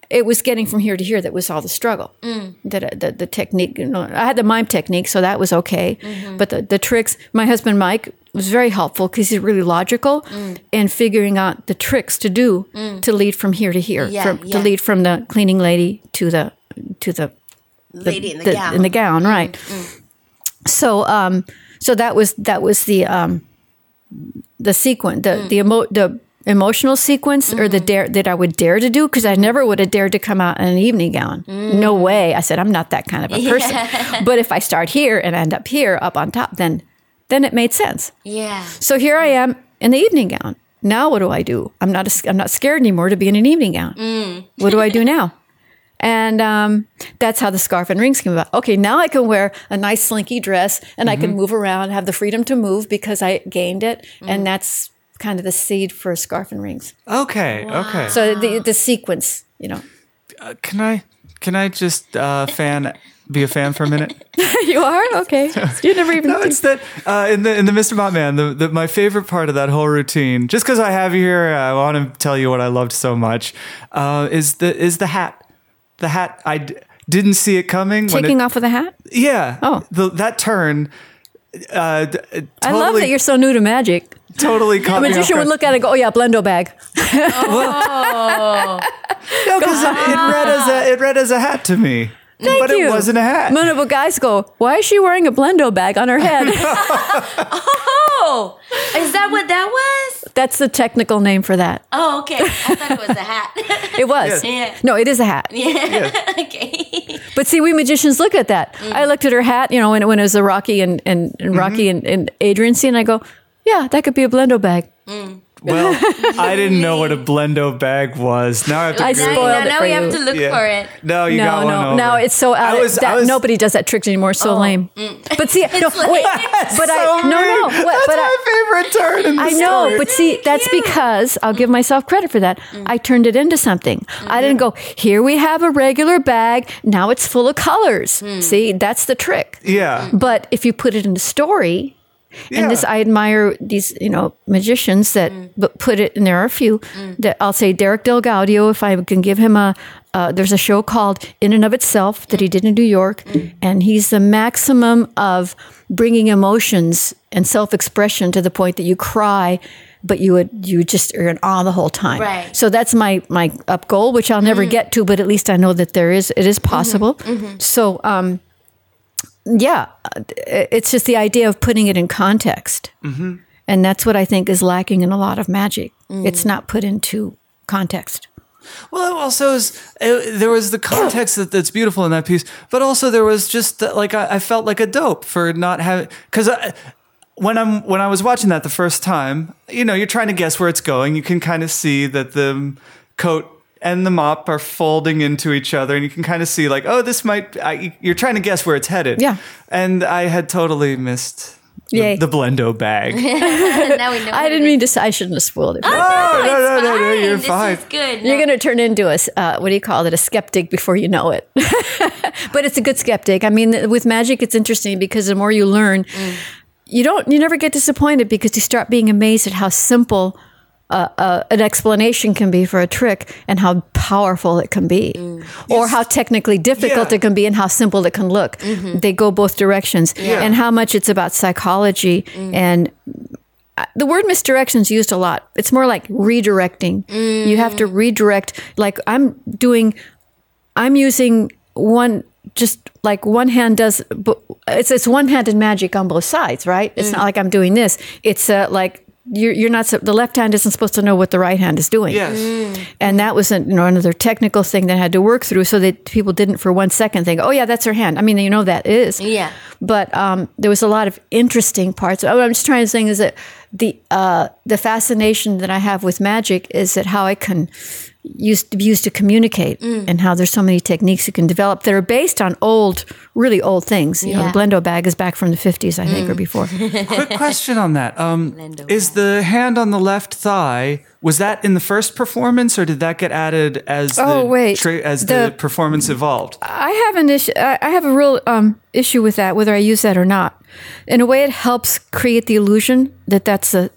it was getting from here to here that was all the struggle. That uh, the, the technique, you know, I had the mime technique, so that was okay. Mm-hmm. But the, the tricks, my husband Mike was very helpful because he's really logical in figuring out the tricks to do to lead from here to here, Yeah, from, yeah. to lead from the cleaning lady to the to the Lady in the, the- gown. Mm, in the gown, right? So, um, so that was that was the um, the sequence, the Mm. the emo- the emotional sequence, or Mm-hmm. the dare that I would dare to do because I never would have dared to come out in an evening gown. No Mm. way! I said I'm not that kind of a person. but if I start here and end up here up on top, then then it made sense. yeah. So here I am in the evening gown. Now what do I do? I'm not a, I'm not scared anymore to be in an evening gown. What do I do now? And um, that's how the scarf and rings came about. Okay, now I can wear a nice slinky dress and I can move around, have the freedom to move because I gained it, and that's kind of the seed for scarf and rings. Okay, okay. So the the sequence, you know, can I can I just uh, fan be a fan for a minute? you are okay. You never even. No, it's that uh, in the in the Mr. Mopman, the, the my favorite part of that whole routine. Just because I have you here, I want to tell you what I loved so much. Uh, is the is the hat? The hat I d- didn't see it coming. Taking it, off of the hat. Yeah. Oh. the, that turn. Uh, d- totally, I love that you're so new to magic. totally A caught me off magician would look at it and go, "Oh yeah, blendo bag." oh. No, because it, it read as a it read as a hat to me. Thank but you. it wasn't a hat. No, no, but guys go, why is she wearing a blendo bag on her head? Oh, is that what that was? That's the technical name for that. Oh, okay. I thought it was a hat. It was. Yeah. No, it is a hat. Yeah. Okay. But see, we magicians look at that. Mm. I looked at her hat, you know, when, when it was a Rocky and, and, and Rocky and, and Adrian scene, and I go, yeah, that could be a blendo bag. Well, I didn't know what a blendo bag was. Now I have to. I Google Now, spoiled now, it now for we have to look Yeah. for it. No, you got no, one no, over. now it's so out. I was- that, I was- nobody does that trick anymore. So lame. But see, no, wait, but I no no. What, That's but my I, favorite turn in the I know, story. but see, that's because I'll give myself credit for that. Mm. I turned it into something. I didn't go, here we have a regular bag. Now it's full of colors. Mm. See, that's the trick. yeah, But if you put it in a story, and this I admire these you know magicians that but put it and there are a few mm. that I'll say Derek DelGaudio if I can give him a uh, there's a show called In and of Itself that he mm. did in New York and he's the maximum of bringing emotions and self-expression to the point that you cry but you would you just are in awe the whole time. Right. so that's my my up goal which I'll never get to but at least I know that there is it is possible. Mm-hmm. Mm-hmm. So um yeah, uh, it's just the idea of putting it in context. Mm-hmm. And that's what I think is lacking in a lot of magic. It's not put into context. Well, it also is. It, there was the context that, that's beautiful in that piece, but also there was just that, like I, I felt like a dope for not having because when I'm when I was watching that the first time, you know, you're trying to guess where it's going. You can kind of see that the coat and the mop are folding into each other, and you can kind of see like, oh, this might. I, you're trying to guess where it's headed. Yeah. And I had totally missed the, Yay. the Blendo bag. now we know. I didn't mean to. say- I shouldn't have spoiled it. Oh, no, no, no, no, you're this fine. is good. You're going to turn into a s- uh, what do you call it? A skeptic before you know it. but it's a good skeptic. I mean, with magic, it's interesting because the more you learn, you don't, you never get disappointed because you start being amazed at how simple. Uh, uh, an explanation can be for a trick and how powerful it can be, or how technically difficult Yeah. it can be and how simple it can look. They go both directions, and how much it's about psychology and the word misdirection is used a lot. It's more like redirecting. You have to redirect. Like I'm doing, I'm using one just like one hand does. It's it's one handed magic on both sides, right? It's not like I'm doing this. It's uh, like. You're, you're not the left hand isn't supposed to know what the right hand is doing Yes. and that was an, you know, another technical thing that I had to work through so that people didn't for one second think oh yeah that's her hand i mean you know that is Yeah. but um, there was a lot of interesting parts. What I'm just trying to say is that the uh, the fascination that I have with magic is that how I can use to be used to communicate, and how there's so many techniques you can develop that are based on old, really old things. You know, Yeah. the Blendo bag is back from the 50s, I think, or before. Quick question on that. Um, is the hand on the left thigh was that in the first performance, or did that get added as the Oh, wait. tra- as the, The- performance evolved? I have an issue. I I have a real um, issue with that, whether I use that or not. In a way, it helps create the illusion that that's the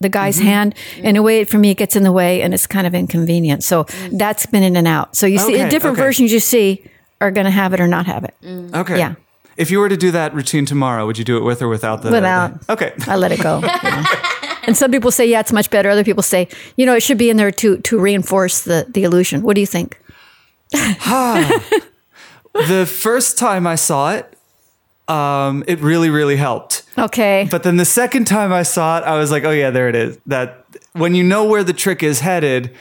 the guy's mm-hmm. hand. In a way, for me, it gets in the way, and it's kind of inconvenient. So mm. that's been in and out. So you see, Okay, the different okay. versions you see are going to have it or not have it. Mm. Okay. Yeah. If you were to do that routine tomorrow, would you do it with or without the? Without. the- okay. I let it go. you. And some people say, yeah, it's much better. Other people say, you know, it should be in there to to reinforce the the illusion. What do you think? the first time I saw it, um, it really, really helped. Okay. But then the second time I saw it, I was like, oh yeah, there it is. That when you know where the trick is headed,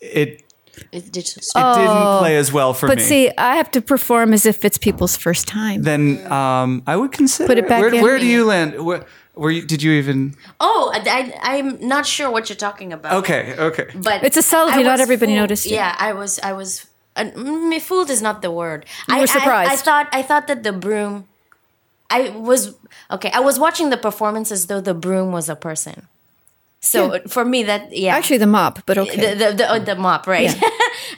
it It's digital. it didn't play as well for Oh. but me. see, I have to perform as if it's people's first time. then um, I would consider Put it back Where, in. where do you land? Where, were you, did you even? Oh, I, I, am not sure what you're talking about. Okay, okay. but It's a subtlety, I not everybody fooled. noticed it. Yeah, I was. I was. Uh, mm, fooled is not the word. You I, were I- surprised. I, thought. I thought that the broom. I was okay. I was watching the performance as though the broom was a person. So for me, that yeah. Actually, the mop, but okay. the the the, oh, the mop, right?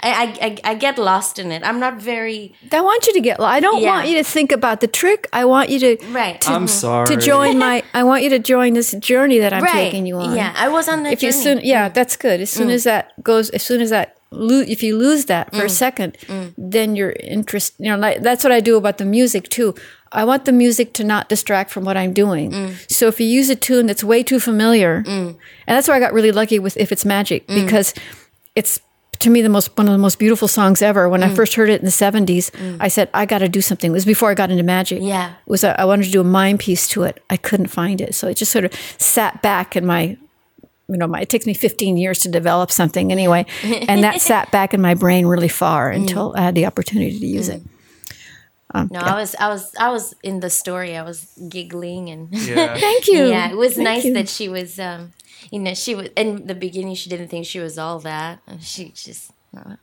I, I I I get lost in it. I'm not very I want you to get. I don't Yeah. want you to think about the trick. I want you to right. I'm sorry. to join my. I want you to join this journey that I'm right. taking you on. Yeah, I was on that If you journey. soon, yeah, that's good. As soon mm. as that goes, as soon as that, lo- if you lose that for a mm. second, mm. then your interest. You know, like that's what I do about the music too. I want the music to not distract from what I'm doing. Mm. So if you use a tune that's way too familiar, and that's where I got really lucky with "If It's Magic" because it's to me the most one of the most beautiful songs ever. When I first heard it in the '70s, I said I got to do something. It was before I got into magic. Yeah. It was a, I wanted to do a mime piece to it. I couldn't find it, so it just sort of sat back in my you know, my, it takes me 15 years to develop something anyway. And that sat back in my brain really far mm. until I had the opportunity to use mm. it. Um, no, I was I was I was in the story. I was giggling and Yeah. Thank you. yeah, it was Thank nice you. that she was. um You know, she was in the beginning. She didn't think she was all that. She just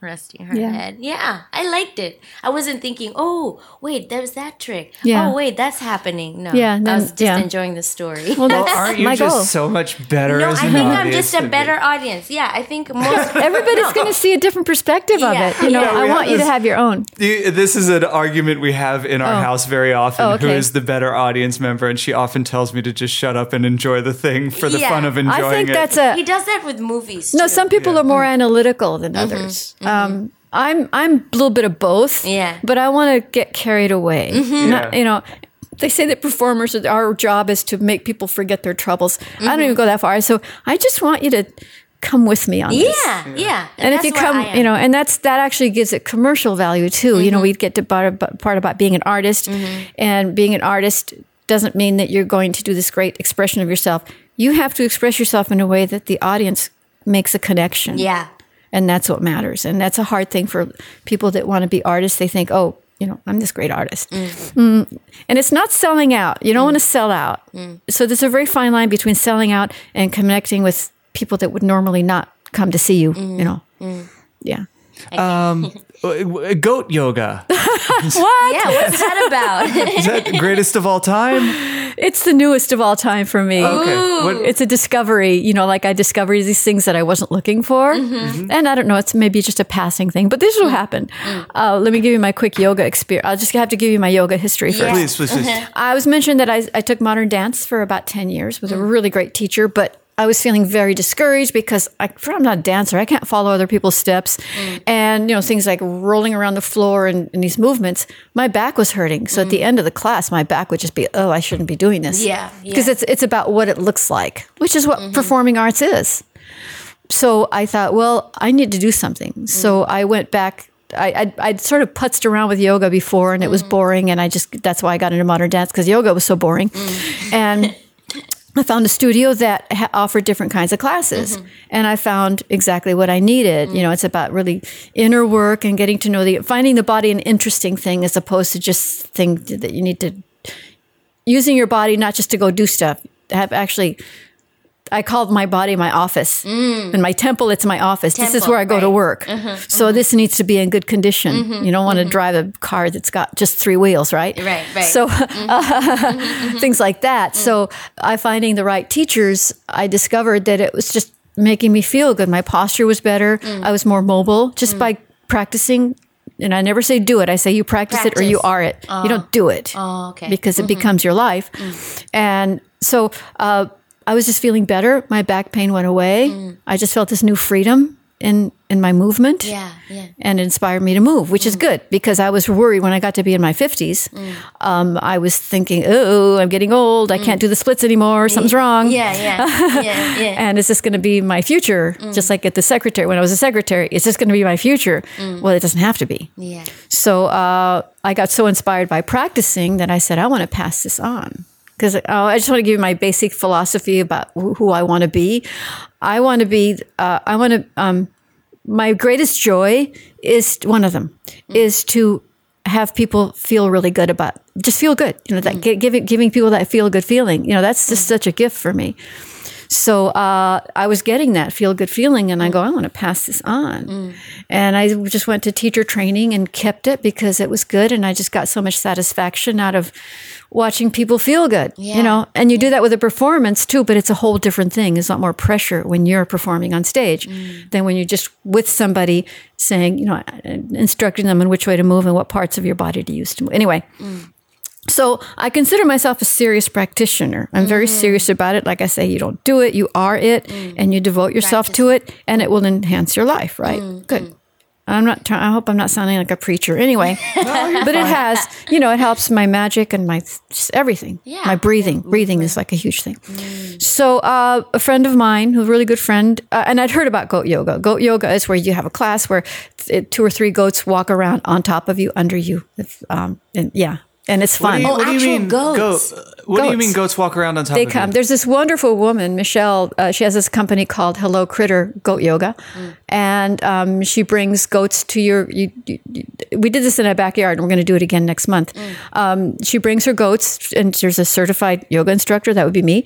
resting her Yeah. head. Yeah, I liked it. I wasn't thinking, oh wait, there's that trick. Yeah. Oh wait, that's happening. No, Yeah, I was just yeah. enjoying the story. Well, Well, that's aren't you my just goal. so much better no, as I think I'm just a than me? better audience. Yeah, I think most. Everybody's going to see a different perspective of Yeah. it. You know, Yeah, I want have you to have your own. This is an argument we have in our Oh. house very often. Oh, okay. is the better audience member? And she often tells me to just shut up and enjoy the thing for the Yeah. fun of enjoying it. I think it. that's he does that with movies. no. too. Some people Yeah. are more analytical than mm-hmm. others. Mm-hmm. Um, I'm I'm a little bit of both. Yeah. but I want to get carried away. Not- Yeah. you know. They say that performers, our job is to make people forget their troubles. I don't even go that far. So I just want you to come with me on this. Yeah, yeah. and if you come, you know, and that's that actually gives it commercial value too. You know, we get to part about, part about being an artist, and being an artist doesn't mean that you're going to do this great expression of yourself. You have to express yourself in a way that the audience makes a connection. yeah. And that's what matters. And that's a hard thing for people that want to be artists. They think, oh, you know, I'm this great artist. Mm. mm. And it's not selling out. You don't mm. want to sell out. Mm. So there's a very fine line between selling out and connecting with people that would normally not come to see you, you know. Yeah. Um, w- w- goat yoga. what? Yeah, what's that about? Is that the greatest of all time? It's the newest of all time for me. Okay. What, It's a discovery, you know, like I discovered these things that I wasn't looking for. Mm-hmm. And I don't know, it's maybe just a passing thing, but this will Mm. happen. Uh, let me give you my quick yoga experience. I'll just have to give you my yoga history first. please, please, please. I was mentioned that I, I took modern dance for about 10 years with a really great teacher, but I was feeling very discouraged because I, I'm not a dancer. I can't follow other people's steps. Mm. And, you know, things like rolling around the floor and, and these movements, my back was hurting. So at the mm. end of the class, my back would just be, oh, I shouldn't be doing this. Yeah, Because yeah. it's, it's about what it looks like, which is what mm-hmm. performing arts is. So I thought, well, I need to do something. So mm. I went back. I, I'd, I'd sort of putzed around with yoga before and it was boring. And I just, that's why I got into modern dance because yoga was so boring. And I found a studio that ha- offered different kinds of classes. Mm-hmm. And I found exactly what I needed. You know, it's about really inner work and getting to know the, finding the body an interesting thing as opposed to just thing that you need to, using your body not just to go do stuff, have actually I called my body my office. Mm. And my temple, it's my office. this is where I go to right. Mm-hmm. work. Uh-huh, uh-huh. So this needs to be in good condition. Mm-hmm, you don't want to mm-hmm. drive a car that's got just three wheels, right? Right, right. So mm-hmm, things like that. Mm. So I finding the right teachers, I discovered that it was just making me feel good. My posture was better. Mm. I was more mobile just by practicing. And I never say do it. I say you practice, it or you are it. you uh. don't do it Oh, okay. because it becomes your life. And so uh, I was just feeling better. My back pain went away. Mm. I just felt this new freedom in in my movement. Yeah, yeah. And it inspired me to move, which is mm. good because I was worried when I got to be in my 50s. Mm. Um, I was thinking, oh, I'm getting old. I can't do the splits anymore. Something's wrong. Yeah, yeah, yeah, yeah. And is this going to be my future? Just like at the secretary, when I was a secretary, is this going to be my future? Well, it doesn't have to be. yeah. So uh, I got so inspired by practicing that I said, I want to pass this on. Because uh, I just want to give you my basic philosophy about who, who I want to be. I want to be, uh, I want to, um, my greatest joy is one of them is to have people feel really good about, just feel good. You know, that gi- giving, giving people that feel good feeling, you know, that's just such a gift for me. So uh, I was getting that feel good feeling, and I go, I want to pass this on. And I just went to teacher training and kept it because it was good, and I just got so much satisfaction out of watching people feel good. Yeah. You know, and you do that with a performance too, but it's a whole different thing. It's a lot more pressure when you're performing on stage mm. than when you're just with somebody saying, you know, instructing them in which way to move and what parts of your body to use to move. Anyway. Mm. So I consider myself a serious practitioner. I'm very mm. serious about it. Like I say, you don't do it, you are it, and you devote yourself to it, and it will enhance your life, right? Good. I'm not trying, I hope I'm not sounding like a preacher anyway, but it has, you know, it helps my magic and my everything. Yeah. My breathing. Breathing is like a huge thing. So, uh, a friend of mine, who's a really good friend, uh, and I'd heard about goat yoga. Goat yoga is where you have a class where th- two or three goats walk around on top of you, under you. If, um, and yeah, and it's What fun. do you, Oh, what do you mean goats. goat- what do you mean goats walk around on top they of come. you? There's this wonderful woman, Michelle. Uh, she has this company called Hello Critter Goat Yoga, and um, she brings goats to your. You, you, you- we did this in our backyard, and we're going to do it again next month. Um, she brings her goats, and there's a certified yoga instructor. That would be me.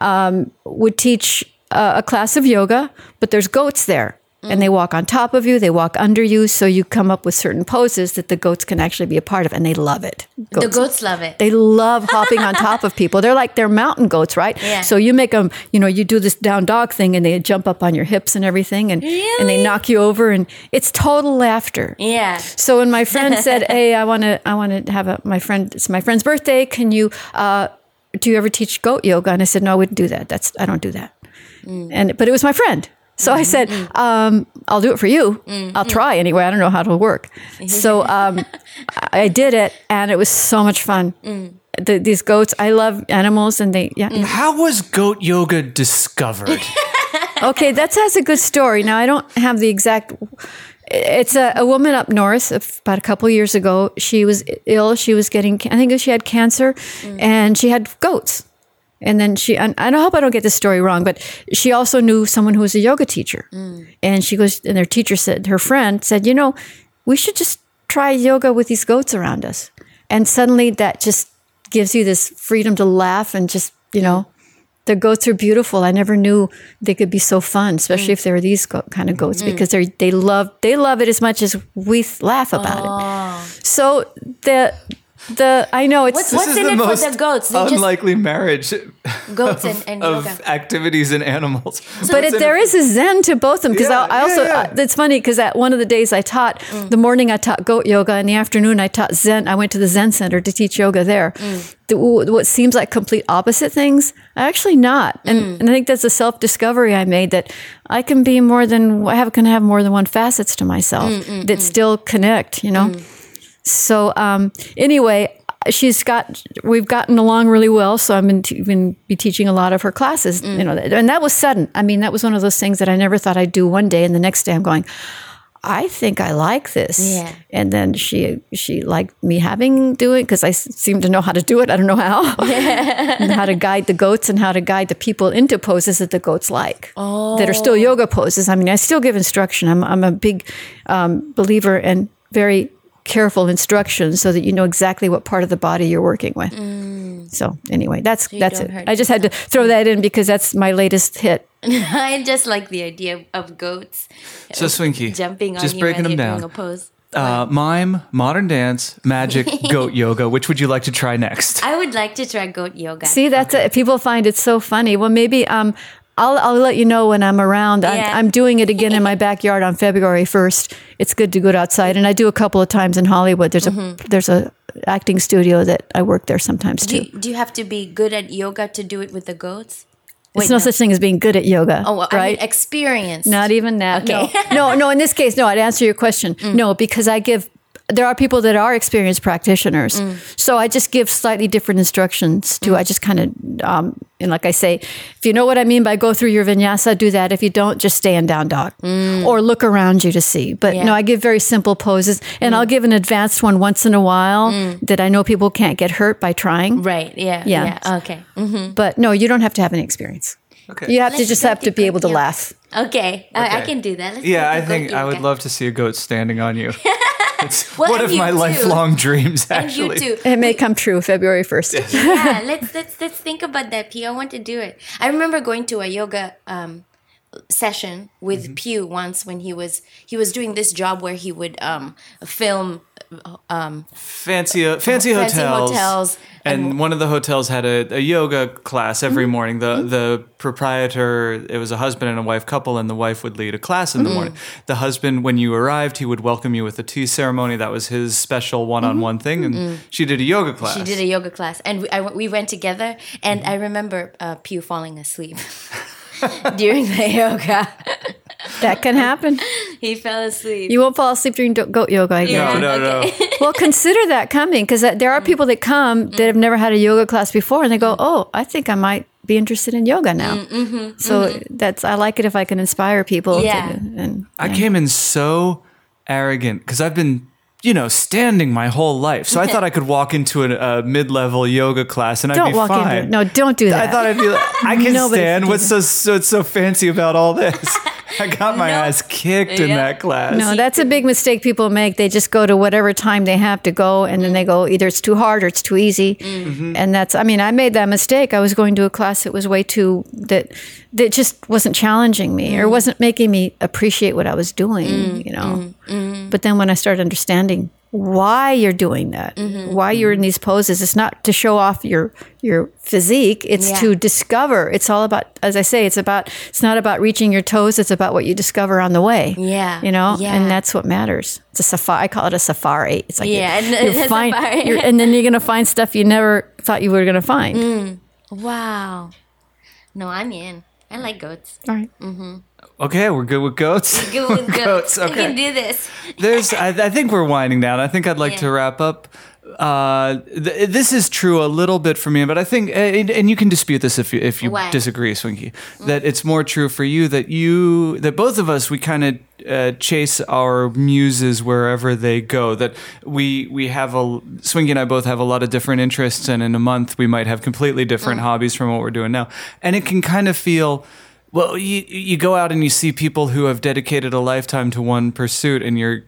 Um, would teach uh, a class of yoga, but there's goats there. And they walk on top of you, they walk under you, so you come up with certain poses that the goats can actually be a part of, and they love it. The Goats goats love it. they love hopping on top of people. They're like they're mountain goats, right? Yeah. So you make them, you know, you do this down dog thing, and they jump up on your hips and everything, and and they knock you over, and it's total laughter. yeah. So when my friend said, "Hey, I want to, I want to have a my friend. It's my friend's birthday. Can you? Uh, do you ever teach goat yoga?" And I said, "No, I wouldn't do that. That's I don't do that." And but it was my friend. So I mm-hmm. said, mm. um, I'll do it for you. Mm-hmm. I'll try anyway. I don't know how it'll work. So um, I I did it, and it was so much fun. Mm. The, these goats, I love animals, and they, yeah. Mm. How was goat yoga discovered? Okay, that has a good story. Now, I don't have the exact. It's a, a woman up north about a couple years ago. She was ill. She was getting, I think she had cancer, and she had goats. And then she, and I hope I don't get this story wrong, but she also knew someone who was a yoga teacher. Mm. And she goes, and their teacher said, her friend said, you know, we should just try yoga with these goats around us. And suddenly that just gives you this freedom to laugh and just, you know, mm. The goats are beautiful. I never knew they could be so fun, especially mm. if they were these go- kind of goats, because they they love they love it as much as we laugh about it. So the the I know it's What's- This what's is in the it for most the goats? They just- unlikely marriage Goats and, and of yoga. activities and animals. but it, there is a zen to both of them because Yeah, I, I also yeah, yeah. it's funny because at one of the days I taught mm. the morning I taught goat yoga in the afternoon I taught zen I went to the zen center to teach yoga there mm. the, what seems like complete opposite things are actually not and, mm. and I think that's a self discovery I made that I can be more than I have can have more than one facets to myself that still connect you know so um, anyway, she's got we've gotten along really well. So I'm going to been be teaching a lot of her classes. You know, and that was sudden. I mean, that was one of those things that I never thought I'd do one day, and the next day I'm going. I think I like this. Yeah. And then she she liked me having do it because I s- seem to know how to do it. I don't know how. and how to guide the goats and how to guide the people into poses that the goats like that are still yoga poses. I mean, I still give instruction. I'm I'm a big um, believer and very careful instructions so that you know exactly what part of the body you're working with. So anyway, that's that's it. I just had to throw that in because that's my latest hit. I just like the idea of goats So Swinky, jumping on just you breaking and them you're down. a pose. Uh, mime, modern dance, magic, goat yoga. Which would you like to try next? I would like to try goat yoga. See, that's it. People find it so funny. Well, maybe um, I'll I'll let you know when I'm around. I'm, I'm doing it again in my backyard on February 1st. It's good to go outside, and I do a couple of times in Hollywood. There's a mm-hmm. there's a acting studio that I work there sometimes do, too. you, do you have to be good at yoga to do it with the goats? There's no, such thing as being good at yoga, Oh, well, I mean right? experience. Not even that. Okay. No. no, no. In this case, no. I'd answer your question. Mm. No, because I give. There are people that are experienced practitioners, mm. so I just give slightly different instructions to. Mm. I just kind of, um, and like I say, if you know what I mean by go through your vinyasa, do that. If you don't, just stay in down dog mm. or look around you to see. But Yeah. no, I give very simple poses, and I'll give an advanced one once in a while that I know people can't get hurt by trying. Right. Yeah. Yeah. Yeah. Okay. Mm. But no, you don't have to have any experience. Okay. You have to Let's just have to to be able to goat laugh. Okay. I, I can do that. Let's Yeah, I think I would yoga. love to see a goat standing on you. It's Well, one of my you too. lifelong dreams, And actually. you too. It may come true February 1st. yeah, let's let's let's think about that, P. I want to do it. I remember going to a yoga um, session with Mm-hmm. Pew once when he was he was doing this job where he would um, film fancy uh, fancy, Fancy hotels. hotels And, and- one of the hotels had a, a yoga class every Mm-hmm. morning. The the proprietor, it was a husband and a wife couple, and the wife would lead a class in the Mm. morning. The husband, when you arrived, he would welcome you with a tea ceremony. That was his special one on one thing. And she did a yoga class. Mm-hmm. She did a yoga class, and we, I, we went together. And I remember uh, Pew falling asleep during the yoga. That can happen. he fell asleep. You won't fall asleep during goat yoga, I guess. no, no, no. Well, consider that coming because there are mm. people that come that have mm. never had a yoga class before and they go, mm. oh, I think I might be interested in yoga now. Mm-hmm, so mm-hmm. that's, I like it if I can inspire people. Yeah. To, and I came in so arrogant because I've been, you know, standing my whole life. So I thought I could walk into a, a mid-level yoga class and I'd don't be walk fine. into. No, don't do that. I thought I'd be like, I can Nobody stand. can What's so, so what's so fancy about all this? I got my No. ass kicked in that class. No, that's a big mistake people make. They just go to whatever time they have to go, and then they go either it's too hard or it's too easy. Mm-hmm. And that's, I mean, I made that mistake. I was going to a class that was way too that that just wasn't challenging me Mm. or wasn't making me appreciate what I was doing. You know. But then when I start understanding why you're doing that, Mm-hmm. why you're in these poses, it's not to show off your your physique. It's Yeah. to discover. It's all about, as I say, it's about. It's not about reaching your toes. It's about what you discover on the way. Yeah. You know, Yeah. and that's what matters. It's a safari. I call it a safari. It's like Yeah, you, and you find, you're, and then you're gonna find stuff you never thought you were gonna find. Mm. wow. No, I'm in. I like goats. All right. Okay, we're good with goats. We're good with goats. Goats, We can do this. There's, I, I think we're winding down. I think I'd like Yeah. to wrap up. Uh, th- this is true a little bit for me, but I think, and, and you can dispute this if you, if you Why? disagree, Swinky, that it's more true for you that you, that both of us, we kind of uh, chase our muses wherever they go. That we we have a Swinky and I both have a lot of different interests, and in a month we might have completely different hobbies from what we're doing now, and it can kind of feel. Well, you you go out and you see people who have dedicated a lifetime to one pursuit, and you're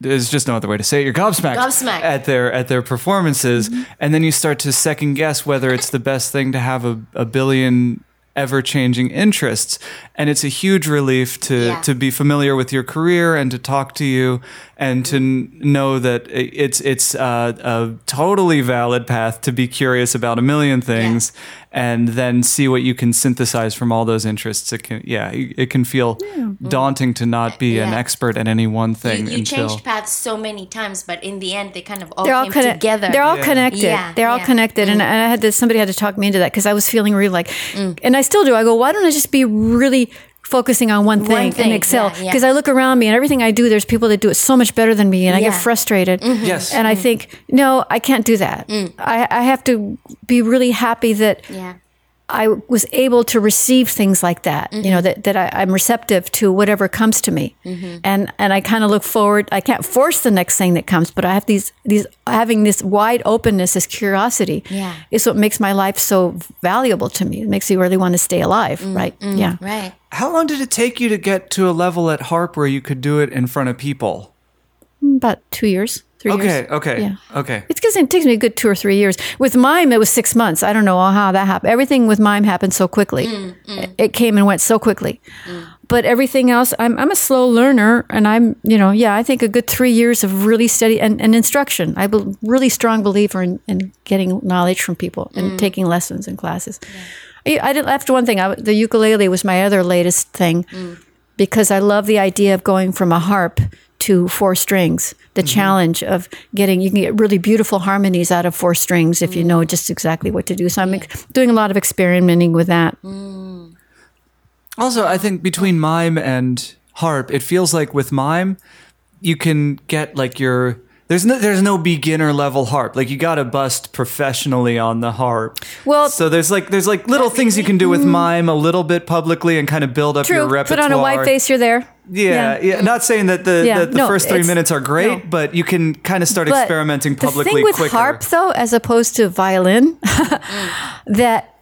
there's just no other way to say it. You're gobsmacked, Gobsmacked. at their at their performances, mm-hmm. and then you start to second guess whether it's the best thing to have a, a billion ever changing interests. And it's a huge relief to, Yeah. to be familiar with your career and to talk to you and to n- know that it's, it's uh, a totally valid path to be curious about a million things and then see what you can synthesize from all those interests. It can, yeah, it can feel mm-hmm. daunting to not be an expert at any one thing you until. changed paths so many times, but in the end, they kind of all they're all came connected. together. They're all Yeah. connected. Yeah, they're all yeah. connected, and, mm. and I had to. Somebody had to talk me into that because I was feeling really like, mm. and I still do. I go, why don't I just be really focusing on one thing, thing, and excel? yeah, yeah. Because I look around me and everything I do, there's people that do it so much better than me, and I get Yeah. Mm-hmm. frustrated. Yes. and I think, no, I can't do that. I, I have to be really happy that yeah. I was able to receive things like that. You Mm-hmm. know that that I, I'm receptive to whatever comes to me, Mm-hmm. and and I kind of look forward. I can't force the next thing that comes, but I have these these having this wide openness, this curiosity, Yeah. is what makes my life so valuable to me. It makes me really want to stay alive. Right? Yeah. Right. How long did it take you to get to a level at harp where you could do it in front of people? About two years, three Okay, years. okay, Yeah. okay. It's because it takes me a good two or three years. With mime, it was six months. I don't know how that happened. Everything with mime happened so quickly. Mm, It came and went so quickly. But everything else, I'm, I'm a slow learner, and I'm, you know, yeah, I think a good three years of really steady and, and instruction. I'm a really strong believer in, in getting knowledge from people and Mm. taking lessons in classes. I, I did left one thing. I, the ukulele was my other latest thing Mm. because I love the idea of going from a harp to four strings. The Mm-hmm. challenge of getting you can get really beautiful harmonies out of four strings if you Mm. know just exactly what to do. So I'm ex- doing a lot of experimenting with that. Also, I think between mime and harp, it feels like with mime, you can get like your there's no there's no beginner level harp. Like you got to bust professionally on the harp. Well- so there's like there's like little things you can do with mime a little bit publicly and kind of build up True. your Put repertoire. on a white face, you're there. Yeah, yeah. Not saying that the Yeah, that the no, first three minutes are great, no. but you can kind of start But experimenting publicly The thing with quicker. harp, though, as opposed to violin, that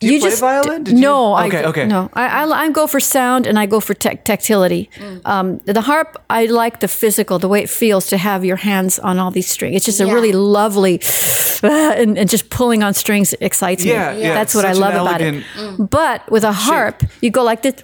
Do you play just violin? Did you- no. Okay, I, okay. No, I, I, I go for sound and I go for tec- tactility. Um, the harp, I like the physical, the way it feels to have your hands on all these strings. It's just a really lovely, and, and just pulling on strings excites Yeah, me. yeah, That's what I such an love about elegant it. But with a harp, you go like this.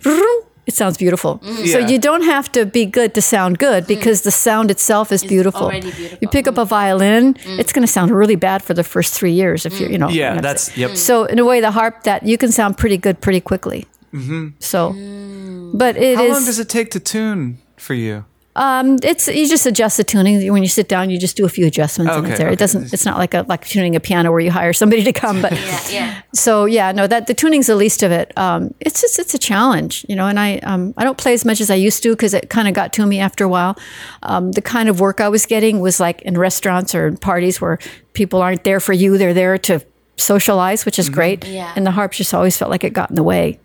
It sounds beautiful. Mm-hmm. So Yeah. you don't have to be good to sound good mm-hmm. because the sound itself is beautiful. already beautiful. You pick up a mm-hmm. violin, it's going to sound really bad for the first three years if you're, you know. Yeah, you know, that's yep. So in a way, the harp that you can sound pretty good pretty quickly. Mm-hmm. So, mm. but it is. How long does it take to tune for you? Um, it's you just adjust the tuning when you sit down. You just do a few adjustments and it's there. okay. It doesn't. It's not like a like tuning a piano where you hire somebody to come. But Yeah. Yeah. so yeah, no, that the tuning's the least of it. Um, it's just it's a challenge, you know. And I um, I don't play as much as I used to because it kind of got to me after a while. Um, the kind of work I was getting was like in restaurants or in parties where people aren't there for you; they're there to socialize, which is great. Yeah. And the harp just always felt like it got in the way.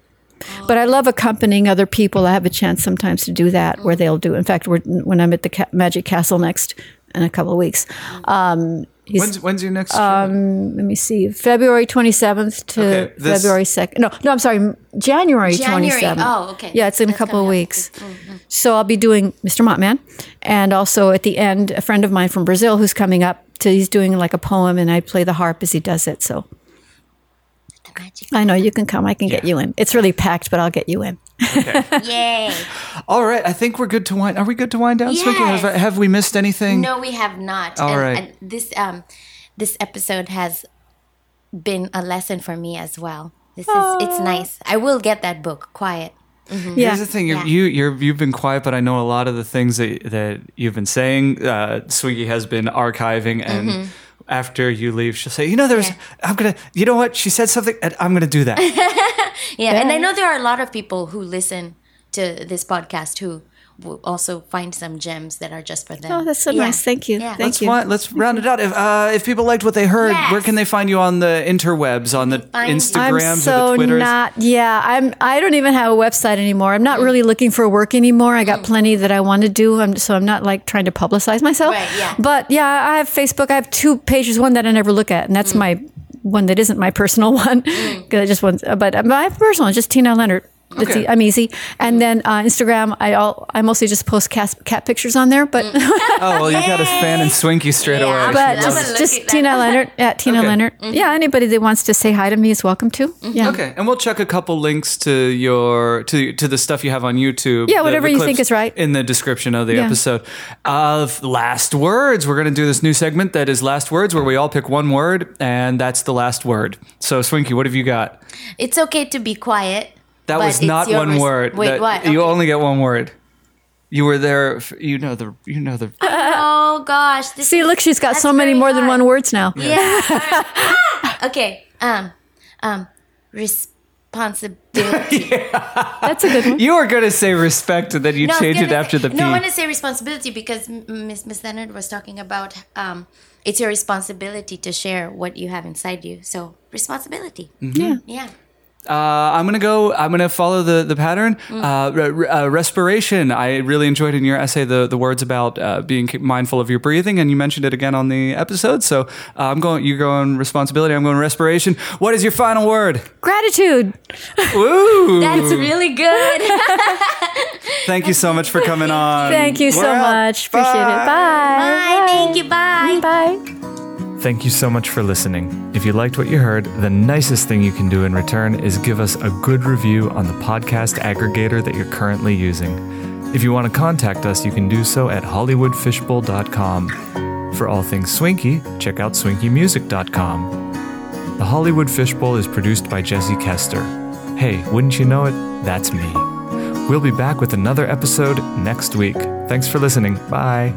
But I love accompanying other people. I have a chance sometimes to do that where they'll do. In fact, we're, when I'm at the Ca- Magic Castle next in a couple of weeks, um, he's When's when's your next? show? let me see, February 27th to Okay, this- February 2nd. No, no, I'm sorry, January, January. 27th. Oh, okay. Yeah, it's in That's a couple of coming up. weeks. So I'll be doing Mr. Mopman, and also at the end, a friend of mine from Brazil who's coming up. To, he's doing like a poem, and I play the harp as he does it. So The magic. I know you can come. I can get you in. It's really packed, but I'll get you in. Yay. All right, I think we're good to wind. Are we good to wind down, Swinky? Yes. Have, have we missed anything? No, we have not. All and, right. and this um this episode has been a lesson for me as well. This is it's nice. I will get that book. Quiet. Yeah. Here's the thing: you're, Yeah. you you're you've been quiet, but I know a lot of the things that that you've been saying. Uh, Swinky has been archiving, and after you leave, she'll say, "You know, there's. Yeah. I'm gonna. You know what? She said something, and I'm gonna do that." Yeah, and I know there are a lot of people who listen to this podcast who will also find some gems that are just for them. Oh, that's so Yeah. nice. Thank you. Yeah. Thank let's you. wi- let's round it out. If uh, if people liked what they heard, Yes. where can they find you on the interwebs, on the Find- I'm Instagrams I'm or so the Twitters? not. Yeah, I'm. I don't even have a website anymore. I'm not Mm. really looking for work anymore. I got plenty that I want to do. I'm, so I'm not like trying to publicize myself. Right, yeah. But yeah, I have Facebook. I have two pages. One that I never look at, and Mm. that's my one that isn't my personal one. 'Cause I just want. But my personal one is just Tina Lenert. It's Okay. e- I'm easy. And then uh, Instagram, I all I mostly just post cat, cat pictures on there, but mm. Oh well, you got a fan and Swinky straight Yeah, away. but just just. Tina Lenert at Tina Okay. Lenert. Mm-hmm. Yeah, anybody that wants to say hi to me is welcome to. Mm-hmm. Yeah. Okay, and we'll check a couple links to your to to the stuff you have on YouTube. Yeah, the- whatever the you think is right. in the description of the Yeah. episode. Of last words, we're going to do this new segment that is last words, where we all pick one word, and that's the last word. So, Swinky, what have you got? It's okay to be quiet. That but was not one res- word. Wait, That- what? You only get one word. You were there. f- You know the. You know the. Oh gosh. This See, is- look, she's got so many very more than one words now. Yeah. Ah! okay. Um. Um. Responsibility. That's a good one. You were going to say respect, and then you No, changed it after say- the P. No, I want to say responsibility because Miss Miss Lenert was talking about um, it's your responsibility to share what you have inside you. So responsibility. Yeah. Yeah. Uh, I'm gonna go. I'm gonna follow the the pattern. Uh, re- re- uh, respiration. I really enjoyed in your essay the the words about uh, being mindful of your breathing, and you mentioned it again on the episode. So uh, I'm going. You going responsibility. I'm going respiration. What is your final word? Gratitude. Ooh, That's really good. Thank you so much for coming on. Thank you so We're out. much. Appreciate it. Bye. bye. Thank you. Bye. Bye. Thank you so much for listening. If you liked what you heard, the nicest thing you can do in return is give us a good review on the podcast aggregator that you're currently using. If you want to contact us, you can do so at hollywoodfishbowl.com. For all things Swinky, check out swinkymusic.com. The Hollywood Fishbowl is produced by Jesse Koester. Hey, wouldn't you know it? That's me. We'll be back with another episode next week. Thanks for listening. Bye.